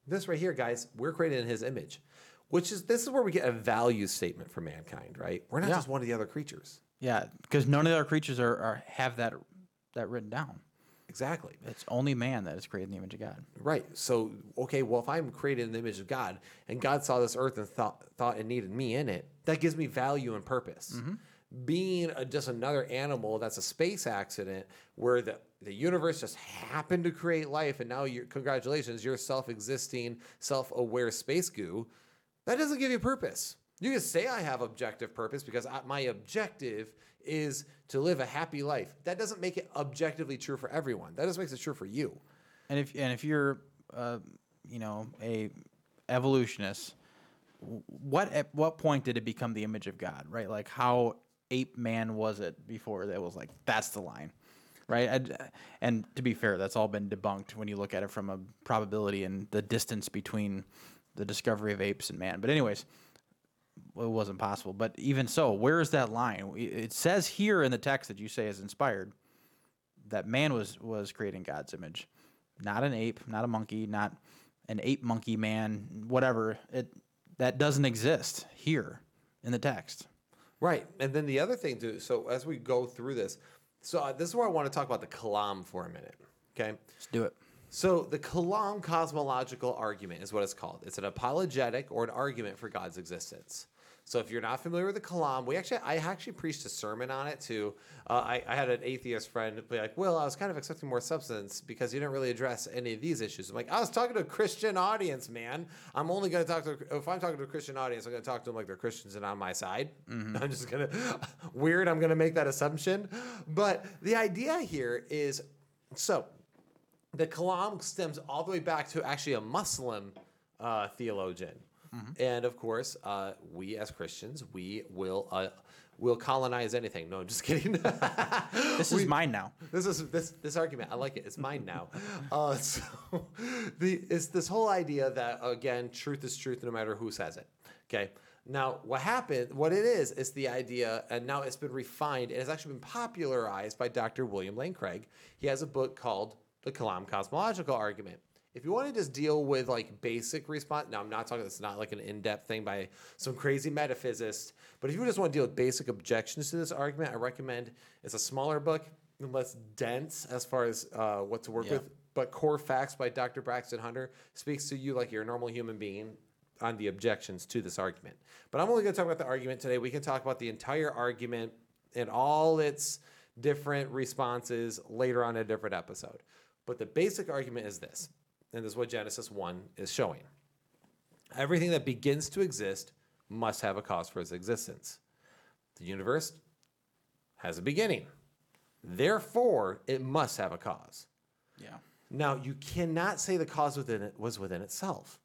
this right here, guys, we're created in his image, which is this is where we get a value statement for mankind, right? We're not Yeah. just one of the other creatures. Yeah, because none of the other creatures are, are have that that written down. Exactly. It's only man that is created in the image of God. Right. So, okay, well, if I'm created in the image of God and God saw this earth and thought thought it needed me in it, that gives me value and purpose. Mm-hmm. Being a, just another animal that's a space accident where the, the universe just happened to create life and now you're congratulations, you're self-existing, self-aware space goo, that doesn't give you purpose. You can say I have objective purpose because I, my objective is to live a happy life. That doesn't make it objectively true for everyone. That just makes it true for you. And if and if you're, uh, you know, a evolutionist, what at what point did it become the image of God? Right, like how ape man was it before that was like that's the line, right? And, and to be fair, that's all been debunked when you look at it from a probability and the distance between the discovery of apes and man. But anyways, it wasn't possible. But even so, where is that line? It says here in the text that you say is inspired that man was was creating God's image, not an ape, not a monkey, not an ape monkey man, whatever. It that doesn't exist here in the text. Right. And then the other thing, too, so as we go through this, so uh, this is where I want to talk about the Kalam for a minute. Okay. Let's do it. So the Kalam cosmological argument is what it's called. It's an apologetic or an argument for God's existence. So if you're not familiar with the Kalam, we actually I actually preached a sermon on it too. Uh, I, I had an atheist friend be like, "Well, I was kind of expecting more substance because you didn't really address any of these issues." I'm like, "I was talking to a Christian audience, man. I'm only going to talk to if I'm talking to a Christian audience, I'm going to talk to them like they're Christians and on my side. I'm just gonna weird. I'm going to make that assumption, but the idea here is so the Kalam stems all the way back to actually a Muslim uh, theologian. And of course, uh, we as Christians, we will uh, will colonize anything. No, I'm just kidding. This is mine now. this is this this argument. I like it. It's mine now. Uh, so the it's this whole idea that again, truth is truth no matter who says it. Okay. Now, what happened? What it is is the idea, and now it's been refined. It has actually been popularized by Dr. William Lane Craig. He has a book called The Kalam Cosmological Argument. If you want to just deal with like basic response, now I'm not talking. It's not like an in-depth thing by some crazy metaphysicist. But if you just want to deal with basic objections to this argument, I recommend it's a smaller book and less dense as far as uh, what to work Yeah. with. But Core Facts by Dr. Braxton Hunter speaks to you like you're a normal human being on the objections to this argument. But I'm only going to talk about the argument today. We can talk about the entire argument and all its different responses later on in a different episode. But the basic argument is this, and this is what Genesis 1 is showing. Everything that begins to exist must have a cause for its existence. The universe has a beginning. Therefore, it must have a cause. Yeah. Now, you cannot say the cause within it was within itself.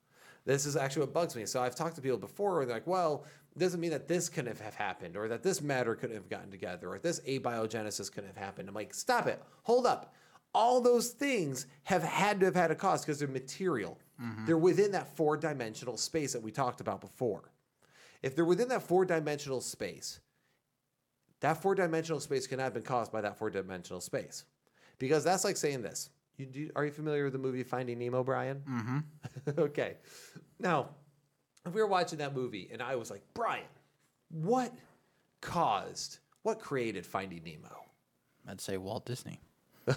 This is actually what bugs me. So I've talked to people before where they're like, well, it doesn't mean that this couldn't have happened or that this matter couldn't have gotten together or this abiogenesis couldn't have happened. I'm like, stop it. Hold up. All those things have had to have had a cause because they're material. They're within that four dimensional space that we talked about before. If they're within that four dimensional space, that four dimensional space cannot have been caused by that four dimensional space. Because that's like saying this. You do, are you familiar with the movie Finding Nemo, Brian? Mm-hmm. okay. Now, if we were watching that movie and I was like, Brian, what caused, what created Finding Nemo? I'd say Walt Disney.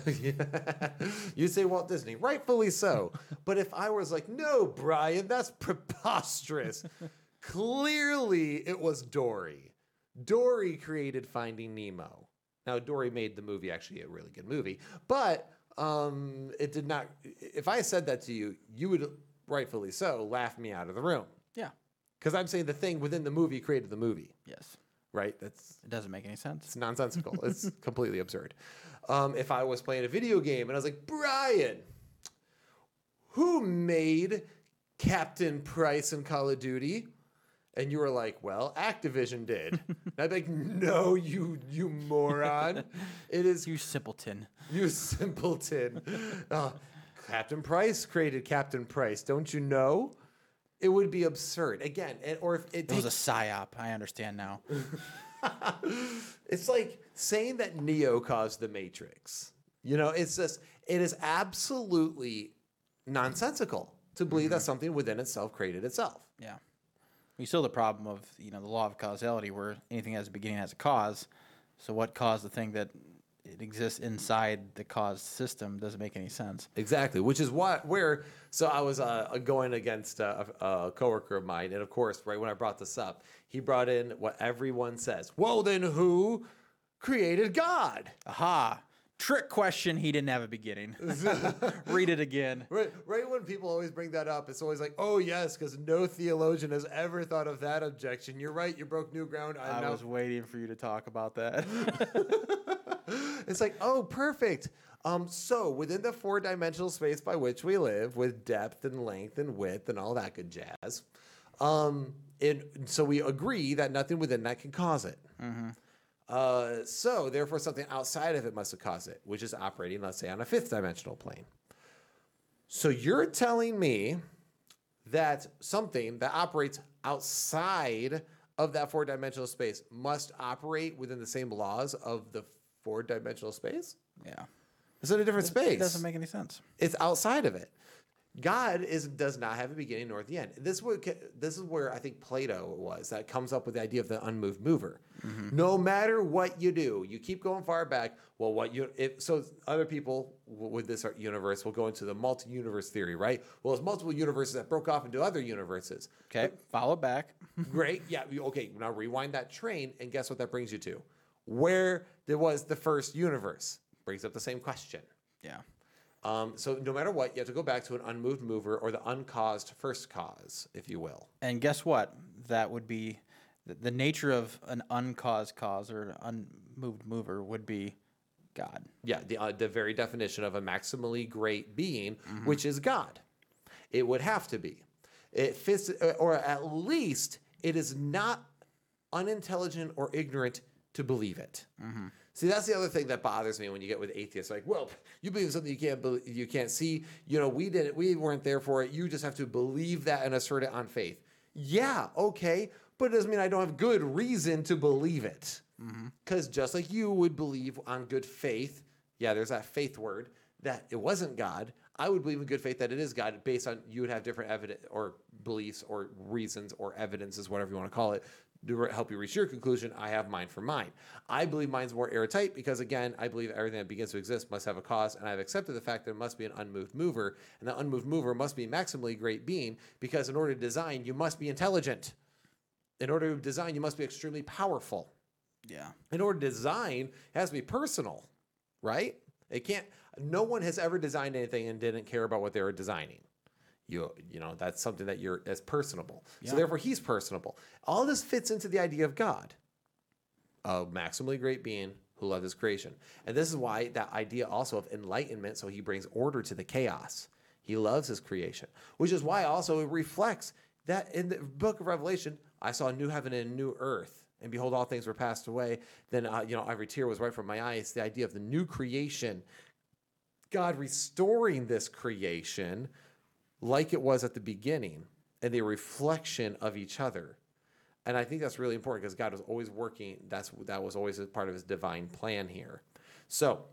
you say Walt Disney, rightfully so. but if I was like, no, Brian, that's preposterous. Clearly, it was Dory. Dory created Finding Nemo. Now, Dory made the movie actually a really good movie, but um, it did not. If I said that to you, you would rightfully so laugh me out of the room Yeah. because I'm saying the thing within the movie created the movie, Yes. right? That's It doesn't make any sense. it's nonsensical. it's completely absurd. Um, if I was playing a video game and I was like, Brian, who made Captain Price in Call of Duty? And you were like, well, Activision did. and I'd be like, no, you you moron. It is You simpleton. you simpleton. Uh, Captain Price created Captain Price. Don't you know? It would be absurd. Again, and, or if it It was a takes, psyop. I understand now. it's like saying that Neo caused the Matrix. You know, it's just it is absolutely nonsensical to believe that mm-hmm. something within itself created itself. Yeah. We still have the problem of you know the law of causality, where anything has a beginning has a cause. So what caused the thing that it exists inside the cause system doesn't make any sense. Exactly, which is what where. So I was uh, going against a, a coworker of mine, and of course, right when I brought this up, he brought in what everyone says. Well, then who created God? Aha! Trick question. He didn't have a beginning. Read it again. Right, right when people always bring that up, it's always like, oh yes, because no theologian has ever thought of that objection. You're right, you broke new ground. I'm I was waiting for you to talk about that. it's like, oh, perfect. Um, so within the four dimensional space by which we live, with depth and length and width and all that good jazz, um, and so we agree that nothing within that can cause it. Uh, so therefore, something outside of it must have caused it, which is operating, let's say, on a fifth dimensional plane. So you're telling me that something that operates outside of that four dimensional space must operate within the same laws of the four dimensional space? yeah. It's in a different space. It doesn't make any sense. it's outside of it. God is does not have a beginning nor the end. This would this is where I think Plato was that comes up with the idea of the unmoved mover. Mm-hmm. No matter what you do, you keep going far back. Well, what you if, so other people with this universe will go into the multi-universe theory, right? Well, it's multiple universes that broke off into other universes. Okay. Follow back. Great. Yeah. Okay. Now rewind that train, and guess what that brings you to? Where there was the first universe brings up the same question. Yeah. Um, so no matter what, you have to go back to an unmoved mover or the uncaused first cause, if you will. And guess what? That would be the, the nature of an uncaused cause or an unmoved mover would be God. Yeah, the uh, the very definition of a maximally great being, which is God. It would have to be. It fits, uh, or at least it is not unintelligent or ignorant to believe it. Mm-hmm. See, that's the other thing that bothers me when you get with atheists. Like, well, you believe in something you can't believe, you can't see. You know, we didn't, we weren't there for it. You just have to believe that and assert it on faith. Yeah, okay, but it doesn't mean I don't have good reason to believe it. Mm-hmm. Because just like you would believe on good faith, yeah, there's that faith word that it wasn't God. I would believe in good faith that it is God based on you would have different evidence or beliefs or reasons or evidences, whatever you want to call it, to help you reach your conclusion. I have mine for mine. I believe mine's more airtight because, again, I believe everything that begins to exist must have a cause, and I've accepted the fact that it must be an unmoved mover, and the unmoved mover must be a maximally great being because, in order to design, you must be intelligent. In order to design, you must be extremely powerful Yeah. in order to design, it has to be personal, right? It can't. No one has ever designed anything and didn't care about what they were designing. You, you know, that's something that you're as personable. So therefore, he's personable. All this fits into the idea of God, a maximally great being who loved his creation, and this is why that idea also of enlightenment. So he brings order to the chaos. He loves his creation, which is why also it reflects that in the book of Revelation, I saw a new heaven and a new earth. And behold, all things were passed away. Then, uh, you know, every tear was wiped from my eyes. The idea of the new creation, God restoring this creation like it was at the beginning, and the reflection of each other. And I think that's really important because God was always working. That's that was always a part of His divine plan here. So,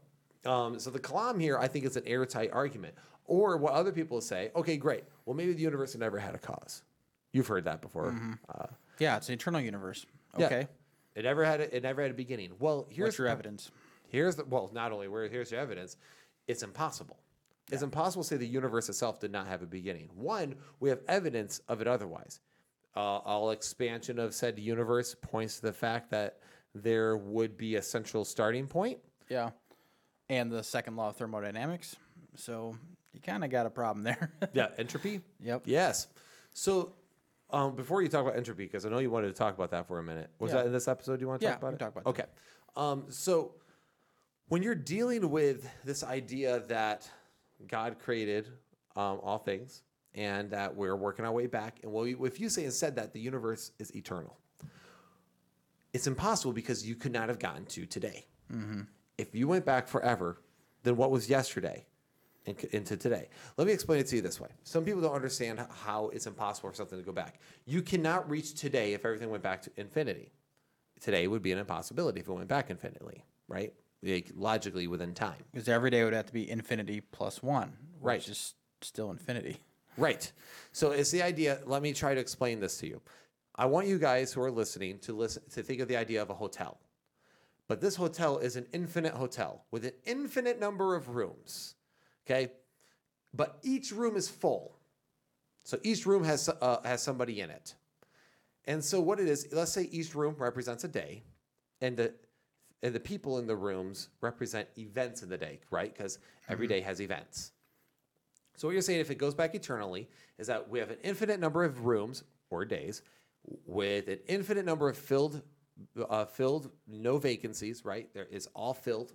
um, so the kalam here, I think, is an airtight argument. Or what other people say, okay, great. Well, maybe the universe never had a cause. You've heard that before. Uh, Yeah, it's an eternal universe. yeah. Okay. It never had a, it never had a beginning. Well, here's What's your the- evidence? here's the well, not only where here's your evidence, it's impossible. It's impossible to say the universe itself did not have a beginning. One, we have evidence of it otherwise. Uh, all expansion of said universe points to the fact that there would be a central starting point. Yeah. And the second law of thermodynamics. So you kind of got a problem there. Yeah, entropy. Yep. Yes. So, um, before you talk about entropy, because I know you wanted to talk about that for a minute. Was Yeah. that in this episode you want to Yeah, talk about? we it? talk about Okay. Um, so, when you're dealing with this idea that God created um, all things and that we're working our way back, and well, if you say instead that the universe is eternal, it's impossible because you could not have gotten to today. If you went back forever, then what was yesterday and into today? Let me explain it to you this way. Some people don't understand how it's impossible for something to go back. You cannot reach today if everything went back to infinity. Today would be an impossibility if it went back infinitely, right? Like logically within time. Because every day would have to be infinity plus one, which Right. is still infinity. Right. So it's the idea. Let me try to explain this to you. I want you guys who are listening to listen to think of the idea of a hotel. But this hotel is an infinite hotel with an infinite number of rooms. Okay? But each room is full. So each room has uh, has somebody in it. And so what it is, let's say each room represents a day and the and the people in the rooms represent events in the day, right? Because every day has events. So what you're saying, if it goes back eternally, is that we have an infinite number of rooms or days with an infinite number of filled, uh, filled, no vacancies. Right, there is all filled,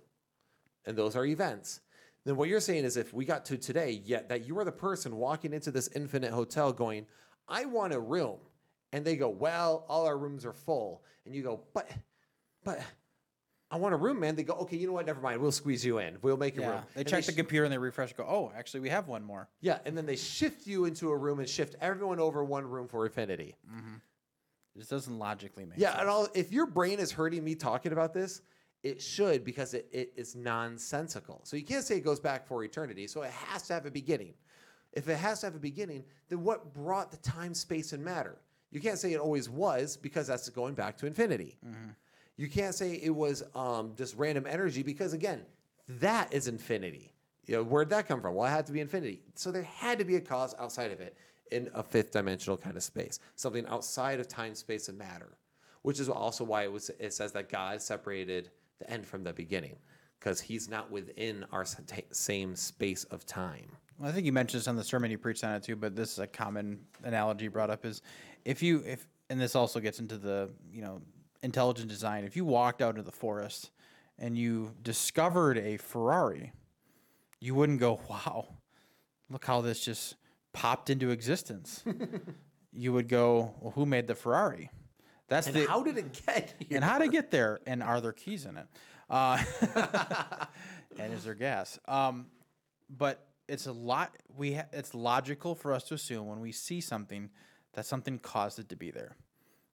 and those are events. Then what you're saying is, if we got to today, yet that you are the person walking into this infinite hotel, going, "I want a room," and they go, "Well, all our rooms are full," and you go, "But, but." I want a room, man. They go, okay, you know what? Never mind. We'll squeeze you in. We'll make a room. They And check the sh- computer and they refresh. Go, oh, actually, we have one more. yeah, and then they shift you into a room and shift everyone over one room for infinity. Mm-hmm. This doesn't logically make Yeah, sense. and all, if your brain is hurting me talking about this, it should because it, it is nonsensical. So you can't say it goes back for eternity. So it has to have a beginning. If it has to have a beginning, then what brought the time, space, and matter? You can't say it always was because that's going back to infinity. Mm-hmm. You can't say it was um, just random energy because again, that is infinity. You know, where'd that come from? Well, it had to be infinity. So there had to be a cause outside of it in a fifth dimensional kind of space, something outside of time, space, and matter. Which is also why it was it says that God separated the end from the beginning, because He's not within our same space of time. Well, I think you mentioned this on the sermon you preached on it too, but this is a common analogy brought up is if you if and this also gets into the you know intelligent design. If you walked out into the forest and you discovered a Ferrari, you wouldn't go, "Wow, look how this just popped into existence." you would go, "Well, who made the Ferrari?" That's And the how did it get here? and how to get there and are there keys in it uh, and is there gas um, but it's a lot we ha- it's logical for us to assume when we see something that something caused it to be there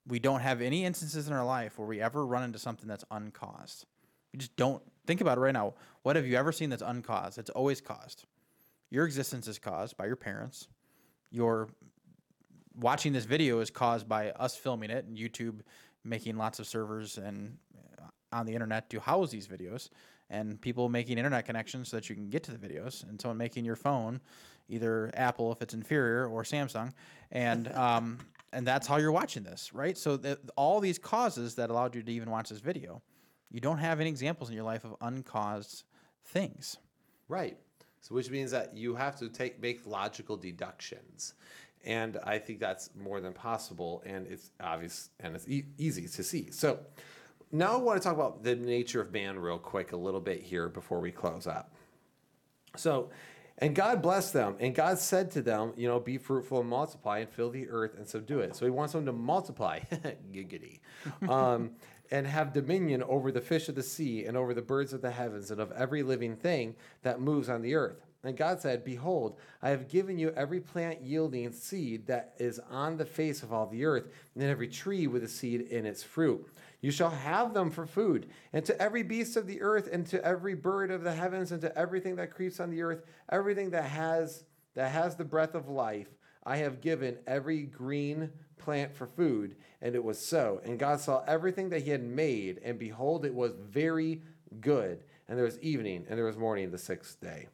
we don't have any instances in our life where we ever run into something that's uncaused. We just don't think about it right now. What have you ever seen that's uncaused? It's always caused. Your existence is caused by your parents. Your watching this video is caused by us filming it and YouTube making lots of servers and uh, on the internet to house these videos and people making internet connections so that you can get to the videos and someone making your phone either Apple if it's inferior or Samsung and um, and that's how you're watching this right so all these causes that allowed you to even watch this video you don't have any examples in your life of uncaused things Right. So which means that you have to take make logical deductions. And I think that's more than possible and it's obvious and it's e- easy to see. So now I want to talk about the nature of man real quick a little bit here before we close up. So, and God blessed them, and God said to them, you know, be fruitful and multiply and fill the earth and subdue it. So he wants them to multiply, giggity, um, and have dominion over the fish of the sea and over the birds of the heavens and of every living thing that moves on the earth. And God said, Behold, I have given you every plant yielding seed that is on the face of all the earth, and every tree with a seed in its fruit. You shall have them for food, and to every beast of the earth, and to every bird of the heavens, and to everything that creeps on the earth, everything that has that has the breath of life, I have given every green plant for food. And it was so. And God saw everything that he had made, and behold, it was very good. and there was evening, and there was morning the sixth day.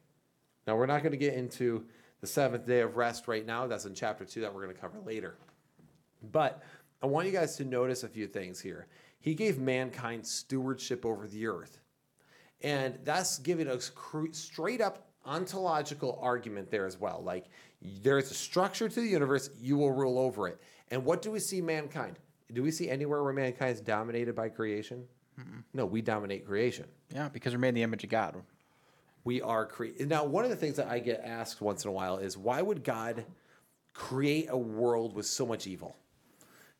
Now, we're not going to get into the seventh day of rest right now. That's in chapter two that we're going to cover later. But I want you guys to notice a few things here. He gave mankind stewardship over the earth. And that's giving a straight up ontological argument there as well. Like, there's a structure to the universe, you will rule over it. And what do we see mankind? Do we see anywhere where mankind is dominated by creation? Mm-mm. No, we dominate creation. Yeah, because we're made in the image of God. We are created. Now, one of the things that I get asked once in a while is why would God create a world with so much evil?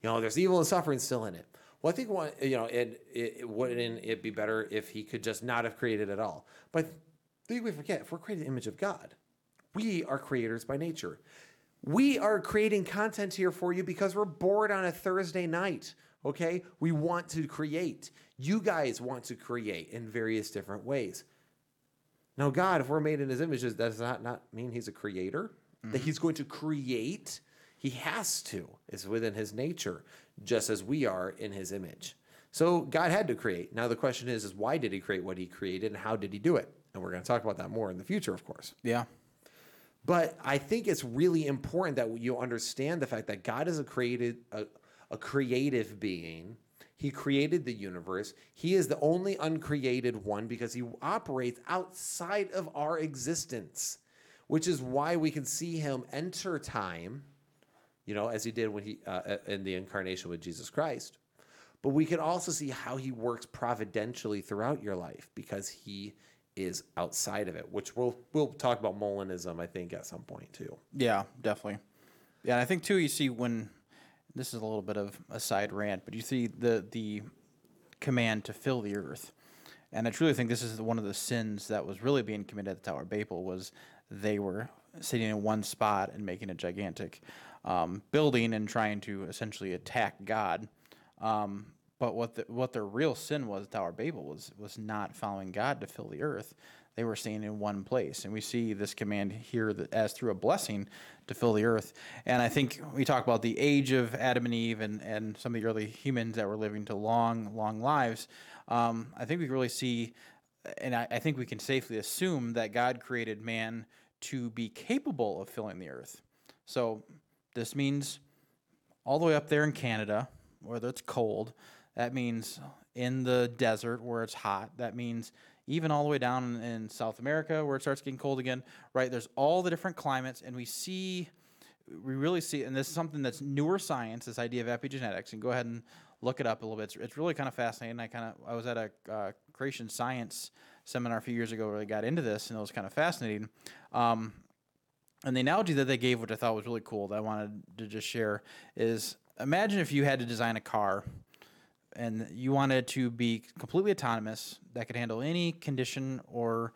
You know, there's evil and suffering still in it. Well, I think one, you know, and it, it, wouldn't it be better if he could just not have created at all? But I think we forget if we're created in image of God, we are creators by nature. We are creating content here for you because we're bored on a Thursday night. Okay, we want to create. You guys want to create in various different ways. Now, God, if we're made in His images, does that not mean He's a creator? Mm-hmm. That He's going to create he has to. It's within his nature, just as we are in his image. So God had to create. Now the question is, is why did he create what he created and how did he do it? And we're going to talk about that more in the future, of course. Yeah. But I think it's really important that you understand the fact that God is a created a, a creative being. He created the universe. He is the only uncreated one because he operates outside of our existence, which is why we can see him enter time you know, as he did when he uh, uh, in the incarnation with Jesus Christ. But we can also see how he works providentially throughout your life because he is outside of it, which we'll we'll talk about Molinism, I think, at some point too. Yeah, definitely. Yeah, and I think too you see when this is a little bit of a side rant, but you see the the command to fill the earth. And I truly think this is one of the sins that was really being committed at the Tower of Babel was they were sitting in one spot and making it gigantic um, building and trying to essentially attack God. Um, but what the, what their real sin was, Tower Babel, was was not following God to fill the earth. They were staying in one place, and we see this command here that as through a blessing to fill the earth. And I think we talk about the age of Adam and Eve and, and some of the early humans that were living to long, long lives. Um, I think we really see, and I, I think we can safely assume that God created man to be capable of filling the earth. So this means all the way up there in Canada, whether it's cold. That means in the desert where it's hot. That means even all the way down in South America where it starts getting cold again, right? There's all the different climates, and we see, we really see, and this is something that's newer science, this idea of epigenetics, and go ahead and look it up a little bit. It's, it's really kind of fascinating. I kind of, I was at a uh, creation science seminar a few years ago where I got into this, and it was kind of fascinating. Um, and the analogy that they gave, which I thought was really cool, that I wanted to just share, is imagine if you had to design a car and you wanted to be completely autonomous that could handle any condition or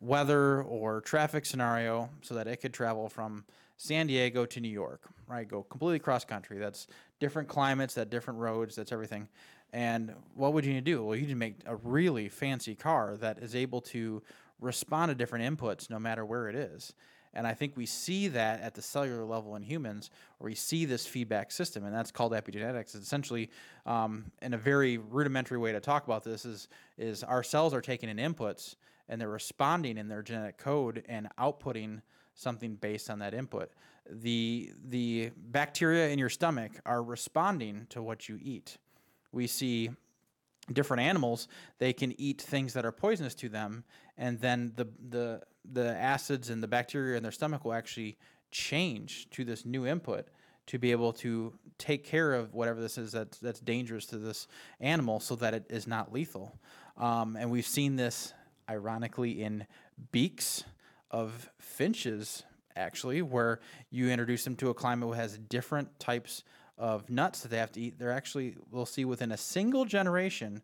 weather or traffic scenario so that it could travel from San Diego to New York, right? Go completely cross country. That's different climates, that different roads, that's everything. And what would you need to do? Well, you need to make a really fancy car that is able to respond to different inputs no matter where it is. And I think we see that at the cellular level in humans, where we see this feedback system, and that's called epigenetics. It's essentially, um, in a very rudimentary way to talk about this, is is our cells are taking in inputs and they're responding in their genetic code and outputting something based on that input. The the bacteria in your stomach are responding to what you eat. We see different animals, they can eat things that are poisonous to them, and then the the the acids and the bacteria in their stomach will actually change to this new input to be able to take care of whatever this is that's that's dangerous to this animal, so that it is not lethal. Um, and we've seen this, ironically, in beaks of finches, actually, where you introduce them to a climate that has different types of nuts that they have to eat, they're actually, we'll see within a single generation,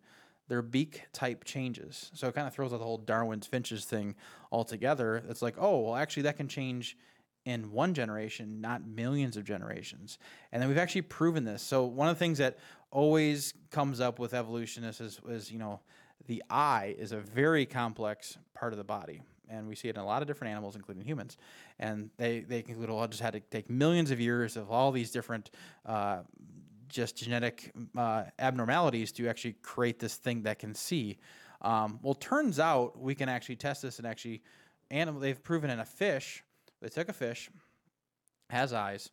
their beak type changes. So it kind of throws out the whole Darwin's finches thing altogether. It's like, oh, well, actually, that can change in one generation, not millions of generations. And then we've actually proven this. So one of the things that always comes up with evolutionists is, is you know, the eye is a very complex part of the body and we see it in a lot of different animals, including humans. And they they conclude, well, it just had to take millions of years of all these different. Uh, just genetic uh, abnormalities to actually create this thing that can see. Um, well, turns out we can actually test this and actually, animal. They've proven in a fish. They took a fish, has eyes,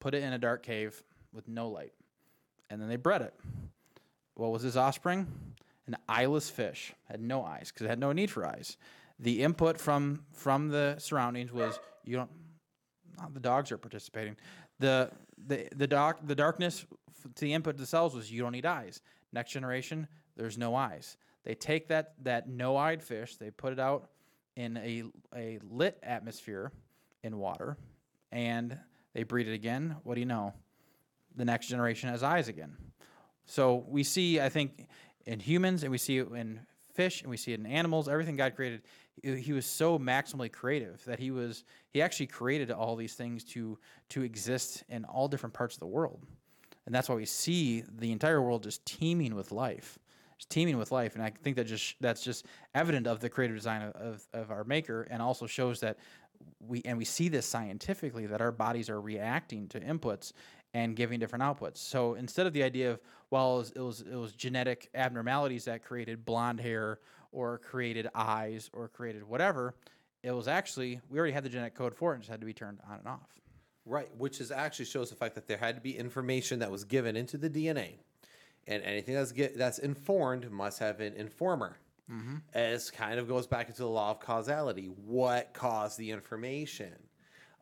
put it in a dark cave with no light, and then they bred it. What was his offspring? An eyeless fish. Had no eyes because it had no need for eyes. The input from from the surroundings was you don't. Oh, the dogs are participating. The the the dark the darkness to the input to the cells was you don't need eyes. Next generation, there's no eyes. They take that that no-eyed fish, they put it out in a a lit atmosphere in water, and they breed it again. What do you know? The next generation has eyes again. So we see, I think, in humans, and we see it in fish, and we see it in animals. Everything God created, he was so maximally creative that he was he actually created all these things to to exist in all different parts of the world, and that's why we see the entire world just teeming with life, just teeming with life. And I think that just that's just evident of the creative design of, of, of our Maker, and also shows that we and we see this scientifically that our bodies are reacting to inputs and giving different outputs. So instead of the idea of well, it was, it was it was genetic abnormalities that created blonde hair or created eyes or created whatever, it was actually we already had the genetic code for it, and just had to be turned on and off. Right, which is actually shows the fact that there had to be information that was given into the DNA, and anything that's get that's informed must have an informer. As kind of goes back into the law of causality. What caused the information?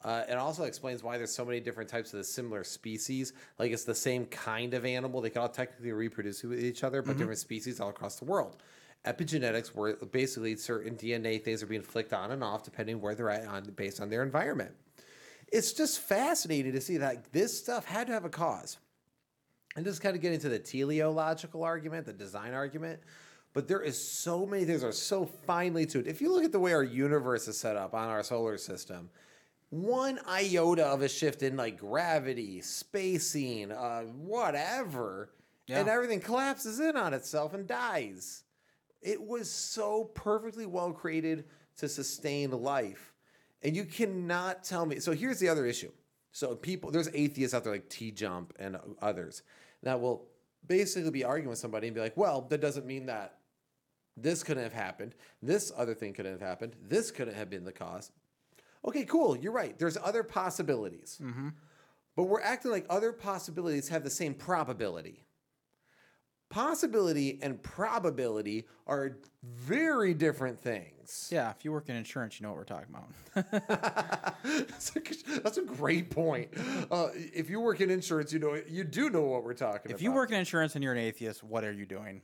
Uh, it also explains why there's so many different types of the similar species. Like it's the same kind of animal; they can all technically reproduce with each other, but different species all across the world. Epigenetics, where basically certain DNA things are being flicked on and off depending where they're at on based on their environment it's just fascinating to see that this stuff had to have a cause. And just kind of get into the teleological argument, the design argument. But there is so many things that are so finely tuned. If you look at the way our universe is set up on our solar system, one iota of a shift in like gravity, spacing, uh, whatever, and everything collapses in on itself and dies. It was so perfectly well created to sustain life. And you cannot tell me. So here's the other issue. So people, there's atheists out there like T Jump and others that will basically be arguing with somebody and be like, well, that doesn't mean that this couldn't have happened. This other thing couldn't have happened. This couldn't have been the cause. Okay, cool. You're right. There's other possibilities. Mm-hmm. But we're acting like other possibilities have the same probability. Possibility and probability are very different things. Yeah, if you work in insurance, you know what we're talking about. that's, a, that's a great point. Uh, if you work in insurance, you know you do know what we're talking about. if you work in insurance and you're an atheist, what are you doing?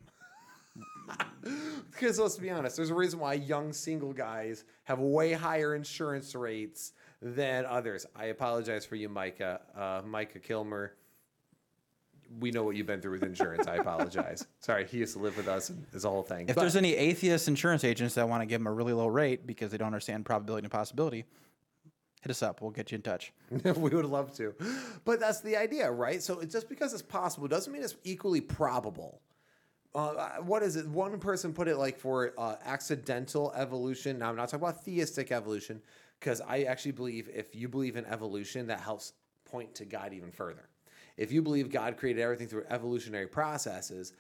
because let's be honest, there's a reason why young single guys have way higher insurance rates than others. I apologize for you, Micah. Uh, Micah Kilmer. We know what you've been through with insurance. I apologize. Sorry, he used to live with us and is a whole thing. If But- there's any atheist insurance agents that want to give him a really low rate because they don't understand probability and possibility, hit us up. We'll get you in touch. we would love to. But that's the idea, right? So just because it's possible doesn't mean it's equally probable. Uh, what is it? One person put it like for uh, accidental evolution. Now, I'm not talking about theistic evolution because I actually believe if you believe in evolution, that helps point to God even further. If you believe God created everything through evolutionary processes,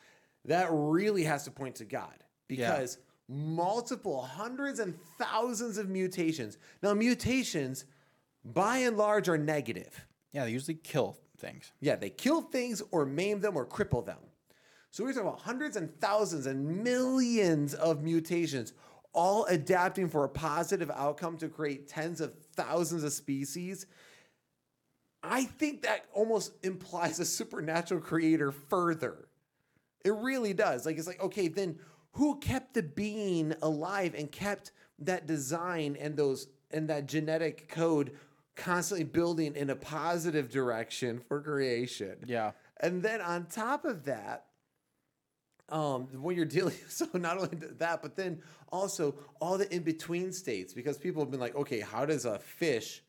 that really has to point to God because multiple hundreds and thousands of mutations. Now, mutations by and large are negative. Yeah, they usually kill things. Yeah, they kill things or maim them or cripple them. So we're talking about hundreds and thousands and millions of mutations, all adapting for a positive outcome to create tens of thousands of species. I think that almost implies a supernatural creator further. It really does. Like, it's like, okay, then who kept the being alive and kept that design and those and that genetic code constantly building in a positive direction for creation? Yeah. And then on top of that, um, when you're dealing, so not only that, but then also all the in between states, because people have been like, okay, how does a fish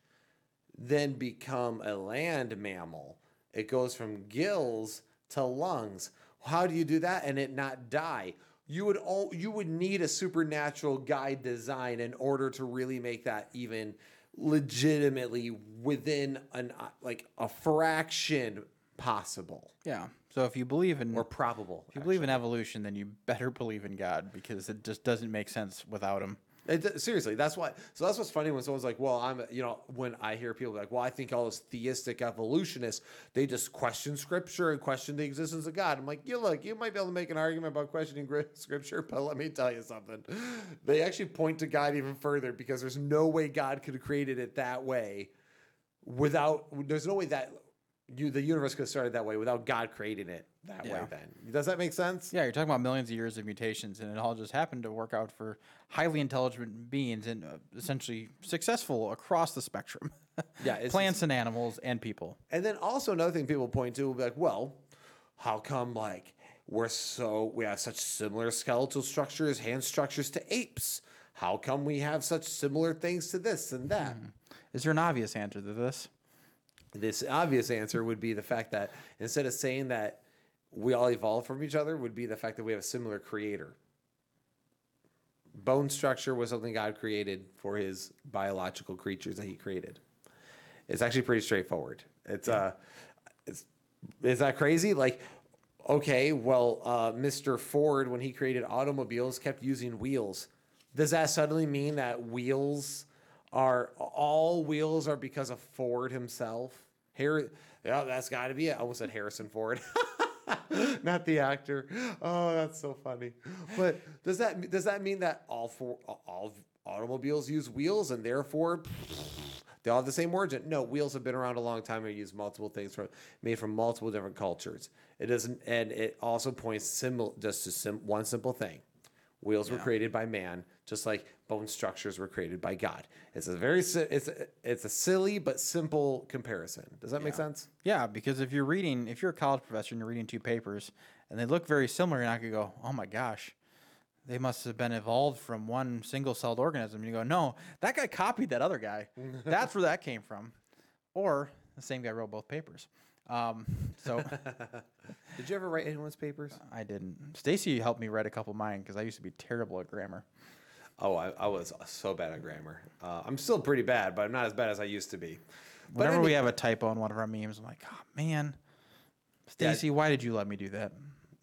then become a land mammal? It goes from gills to lungs. How do you do that and it not die? You would all you would need a supernatural guide design in order to really make that even legitimately within an uh, like a fraction possible Yeah. So if you believe in or probable. if you believe in evolution, then you better believe in God because it just doesn't make sense without him. It, seriously, that's why. So that's what's funny when someone's like, "Well, I'm," you know, when I hear people like, "Well, I think all those theistic evolutionists they just question scripture and question the existence of God." I'm like, "You look, you might be able to make an argument about questioning scripture, but let me tell you something. They actually point to God even further because there's no way God could have created it that way without. There's no way that you the universe could have started that way without God creating it that way. Then does that make sense? Yeah, you're talking about millions of years of mutations, and it all just happened to work out for highly intelligent beings and uh, essentially successful across the spectrum. Yeah, plants and animals and people. And then also another thing people point to will be like, well, how come like we're so we have such similar skeletal structures, hand structures to apes? How come we have such similar things to this and that? Is there an obvious answer to this? This obvious answer would be the fact that instead of saying that we all evolved from each other, would be the fact that we have a similar creator. Bone structure was something God created for his biological creatures that he created. It's actually pretty straightforward. It's uh it's is that crazy? Like okay, well, uh, Mr. Ford when he created automobiles kept using wheels. Does that suddenly mean that wheels are all wheels are because of Ford himself? Harry, yeah, that's got to be it. I almost said Harrison Ford. Not the actor. Oh, that's so funny. But does that does that mean that all four all automobiles use wheels and therefore they all have the same origin? No, wheels have been around a long time and use multiple things from made from multiple different cultures. It doesn't, and it also points simple just to sim, one simple thing: wheels were created by man, just like bone structures were created by God. It's a very it's a, it's a silly but simple comparison. Does that make sense? Yeah, because if you're reading, if you're a college professor and you're reading two papers and they look very similar, you're not gonna go, "Oh my gosh, they must have been evolved from one single-celled organism." You go, "No, that guy copied that other guy. That's where that came from." Or the same guy wrote both papers. Um, so Did you ever write anyone's papers? I didn't. Stacy helped me write a couple of mine because I used to be terrible at grammar. Oh, I, I was so bad at grammar. Uh, I'm still pretty bad, but I'm not as bad as I used to be. But Whenever we any- have a typo in one of our memes, I'm like, "Oh man, Stacy, why did you let me do that?"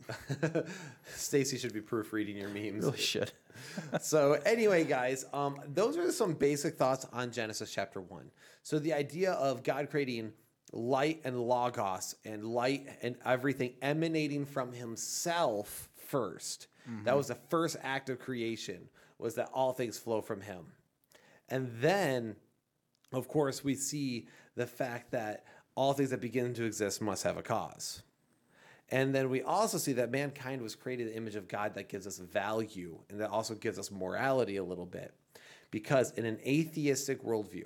Stacy should be proofreading your memes. Really should. so anyway, guys, um, those are some basic thoughts on Genesis chapter one. So the idea of God creating light and logos and light and everything emanating from Himself 1st That was the first act of creation. Was that all things flow from Him, and then, of course, we see the fact that all things that begin to exist must have a cause. And then we also see that mankind was created in the image of God that gives us value and that also gives us morality a little bit. Because in an atheistic worldview,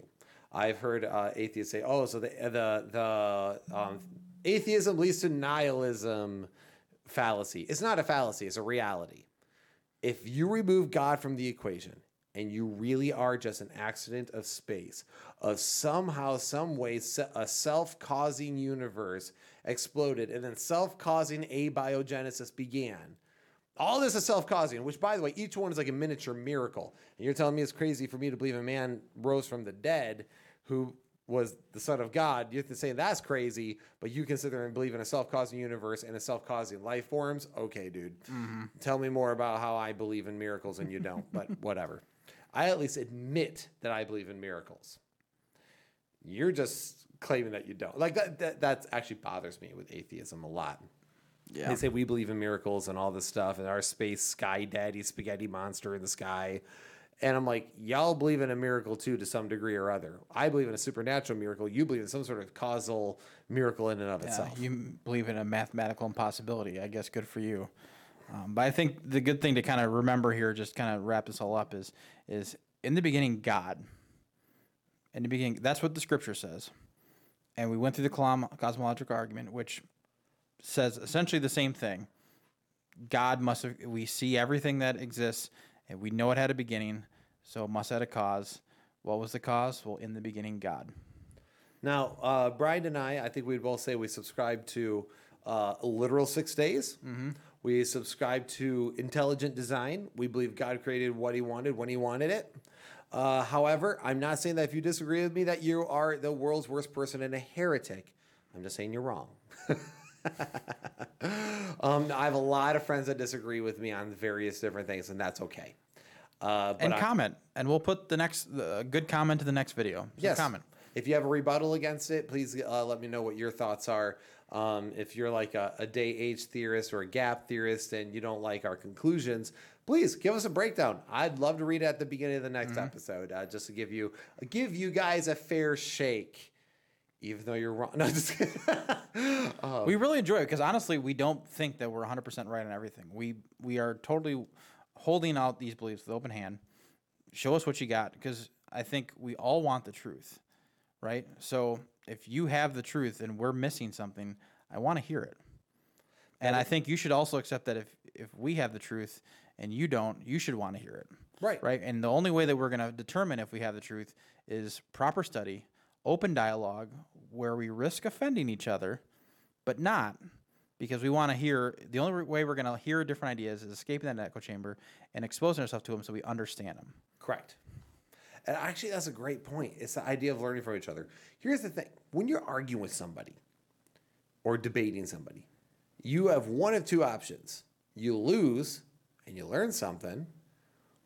I've heard uh, atheists say, "Oh, so the the the um, atheism leads to nihilism fallacy." It's not a fallacy; it's a reality. If you remove God from the equation and you really are just an accident of space, of somehow, some way, a self-causing universe exploded, and then self-causing abiogenesis began. All this is self-causing, which, by the way, each one is like a miniature miracle. And you're telling me it's crazy for me to believe a man rose from the dead, who was the son of God. You're saying that's crazy, but you consider and believe in a self-causing universe and a self-causing life forms. Okay, dude. Mm-hmm. Tell me more about how I believe in miracles and you don't. but whatever. I at least admit that I believe in miracles. You're just claiming that you don't. Like that. That that's actually bothers me with atheism a lot. Yeah. They say we believe in miracles and all this stuff, and our space sky daddy spaghetti monster in the sky. And I'm like, y'all believe in a miracle too, to some degree or other. I believe in a supernatural miracle. You believe in some sort of causal miracle in and of Yeah, itself. you believe in a mathematical impossibility. I guess good for you. Um, but I think the good thing to kind of remember here, just kind of wrap this all up, is is in the beginning God. In the beginning, that's what the scripture says, and we went through the cosmological argument, which says essentially the same thing. God must have. We see everything that exists, and we know it had a beginning, so must have had a cause. What was the cause? Well, in the beginning, God. Now, uh, Brian and I, I think we'd both say we subscribe to uh, literal six days. We subscribe to intelligent design. We believe God created what He wanted when He wanted it. Uh, however, I'm not saying that if you disagree with me, that you are the world's worst person and a heretic. I'm just saying you're wrong. um, I have a lot of friends that disagree with me on various different things, and that's okay. Uh, And I- comment, and we'll put the next the good comment to the next video. So Yes. comment. If you have a rebuttal against it, please uh, let me know what your thoughts are. Um, if you're like a, a day age theorist or a gap theorist and you don't like our conclusions, please give us a breakdown. I'd love to read it at the beginning of the next episode, uh, just to give you give you guys a fair shake, even though you're wrong. No. Uh, we really enjoy it because honestly, we don't think that we're 100% right on everything. We we are totally holding out these beliefs with open hand. Show us what you got because I think we all want the truth, right? So if you have the truth and we're missing something, I want to hear it. And I think you should also accept that if if we have the truth and you don't, you should want to hear it. Right. Right. And the only way that we're going to determine if we have the truth is proper study, open dialogue, where we risk offending each other, but not because we want to hear. The only way we're going to hear different ideas is escaping that echo chamber and exposing ourselves to them so we understand them. Correct. And actually, that's a great point. It's the idea of learning from each other. Here's the thing when you're arguing with somebody or debating somebody, you have one of two options you lose and you learn something,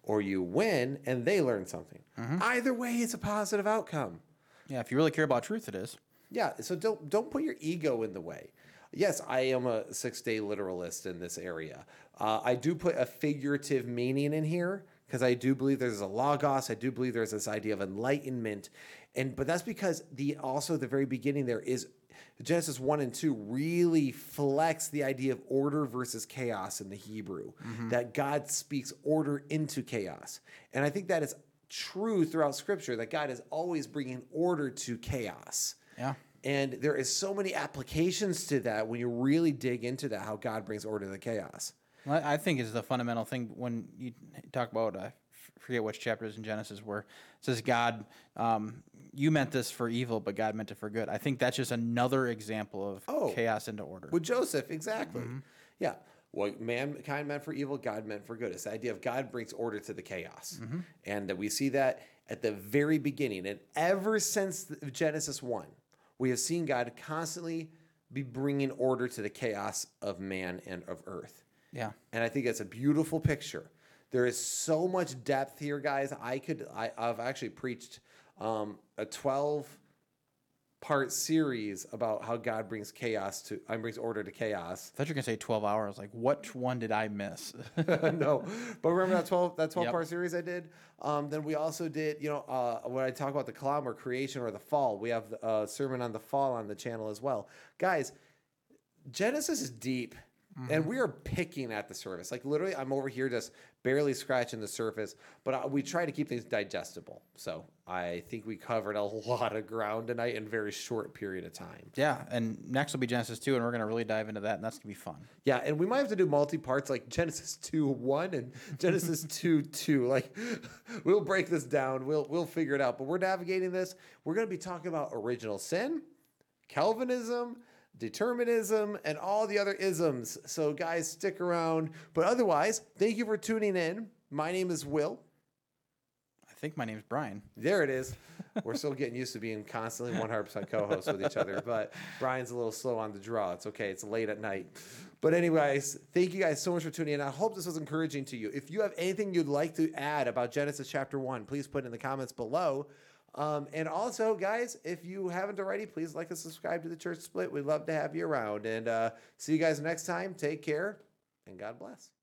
or you win and they learn something. Mm-hmm. Either way, it's a positive outcome. Yeah. If you really care about truth, it is. Yeah, so don't don't put your ego in the way. Yes, I am a six day literalist in this area. Uh, I do put a figurative meaning in here because I do believe there's a logos. I do believe there's this idea of enlightenment, and but that's because the also the very beginning there is Genesis one and two really flex the idea of order versus chaos in the Hebrew. That God speaks order into chaos, and I think that is true throughout Scripture. That God is always bringing order to chaos. Yeah. And there is so many applications to that when you really dig into that, how God brings order to the chaos. Well, I think is the fundamental thing when you talk about I forget which chapters in Genesis where it says God, um, you meant this for evil, but God meant it for good. I think that's just another example of Oh. chaos into order. With Joseph, exactly. Yeah. What mankind meant for evil, God meant for good. It's the idea of God brings order to the chaos. And that we see that at the very beginning. And ever since Genesis 1, we have seen God constantly be bringing order to the chaos of man and of earth. Yeah. And I think that's a beautiful picture. There is so much depth here, guys. I could, I, I've actually preached um, a 12 part series about how God brings chaos to, I brings order to chaos. I thought you were gonna say twelve hours. Like, what one did I miss? no, but remember that 12, that 12 Yep. part series I did? Um, then we also did, you know, uh, when I talk about the cloud or creation or the fall, we have a sermon on the fall on the channel as well. Guys, Genesis is deep. And we are picking at the surface. Like literally, I'm over here just barely scratching the surface, but uh, we try to keep things digestible. So I think we covered a lot of ground tonight in a very short period of time. yeah. And next will be Genesis two, and we're gonna really dive into that, and that's gonna be fun. Yeah, and we might have to do multi parts like Genesis 2 1 and Genesis 2 2. Like we'll break this down. We'll we'll figure it out. But we're navigating this. We're gonna be talking about original sin, Calvinism, determinism, and all the other isms. So guys, stick around. But otherwise, thank you for tuning in. My name is Will. I think my name's Brian. There it is. We're still getting used to being constantly 100% co-hosts with each other, but Brian's a little slow on the draw. It's okay. It's late at night. But anyways, thank you guys so much for tuning in. I hope this was encouraging to you. If you have anything you'd like to add about Genesis chapter 1, please put it in the comments below. Um, and also, guys, if you haven't already, please like and subscribe to the Church Split. We'd love to have you around. And uh, see you guys next time. Take care, and God bless.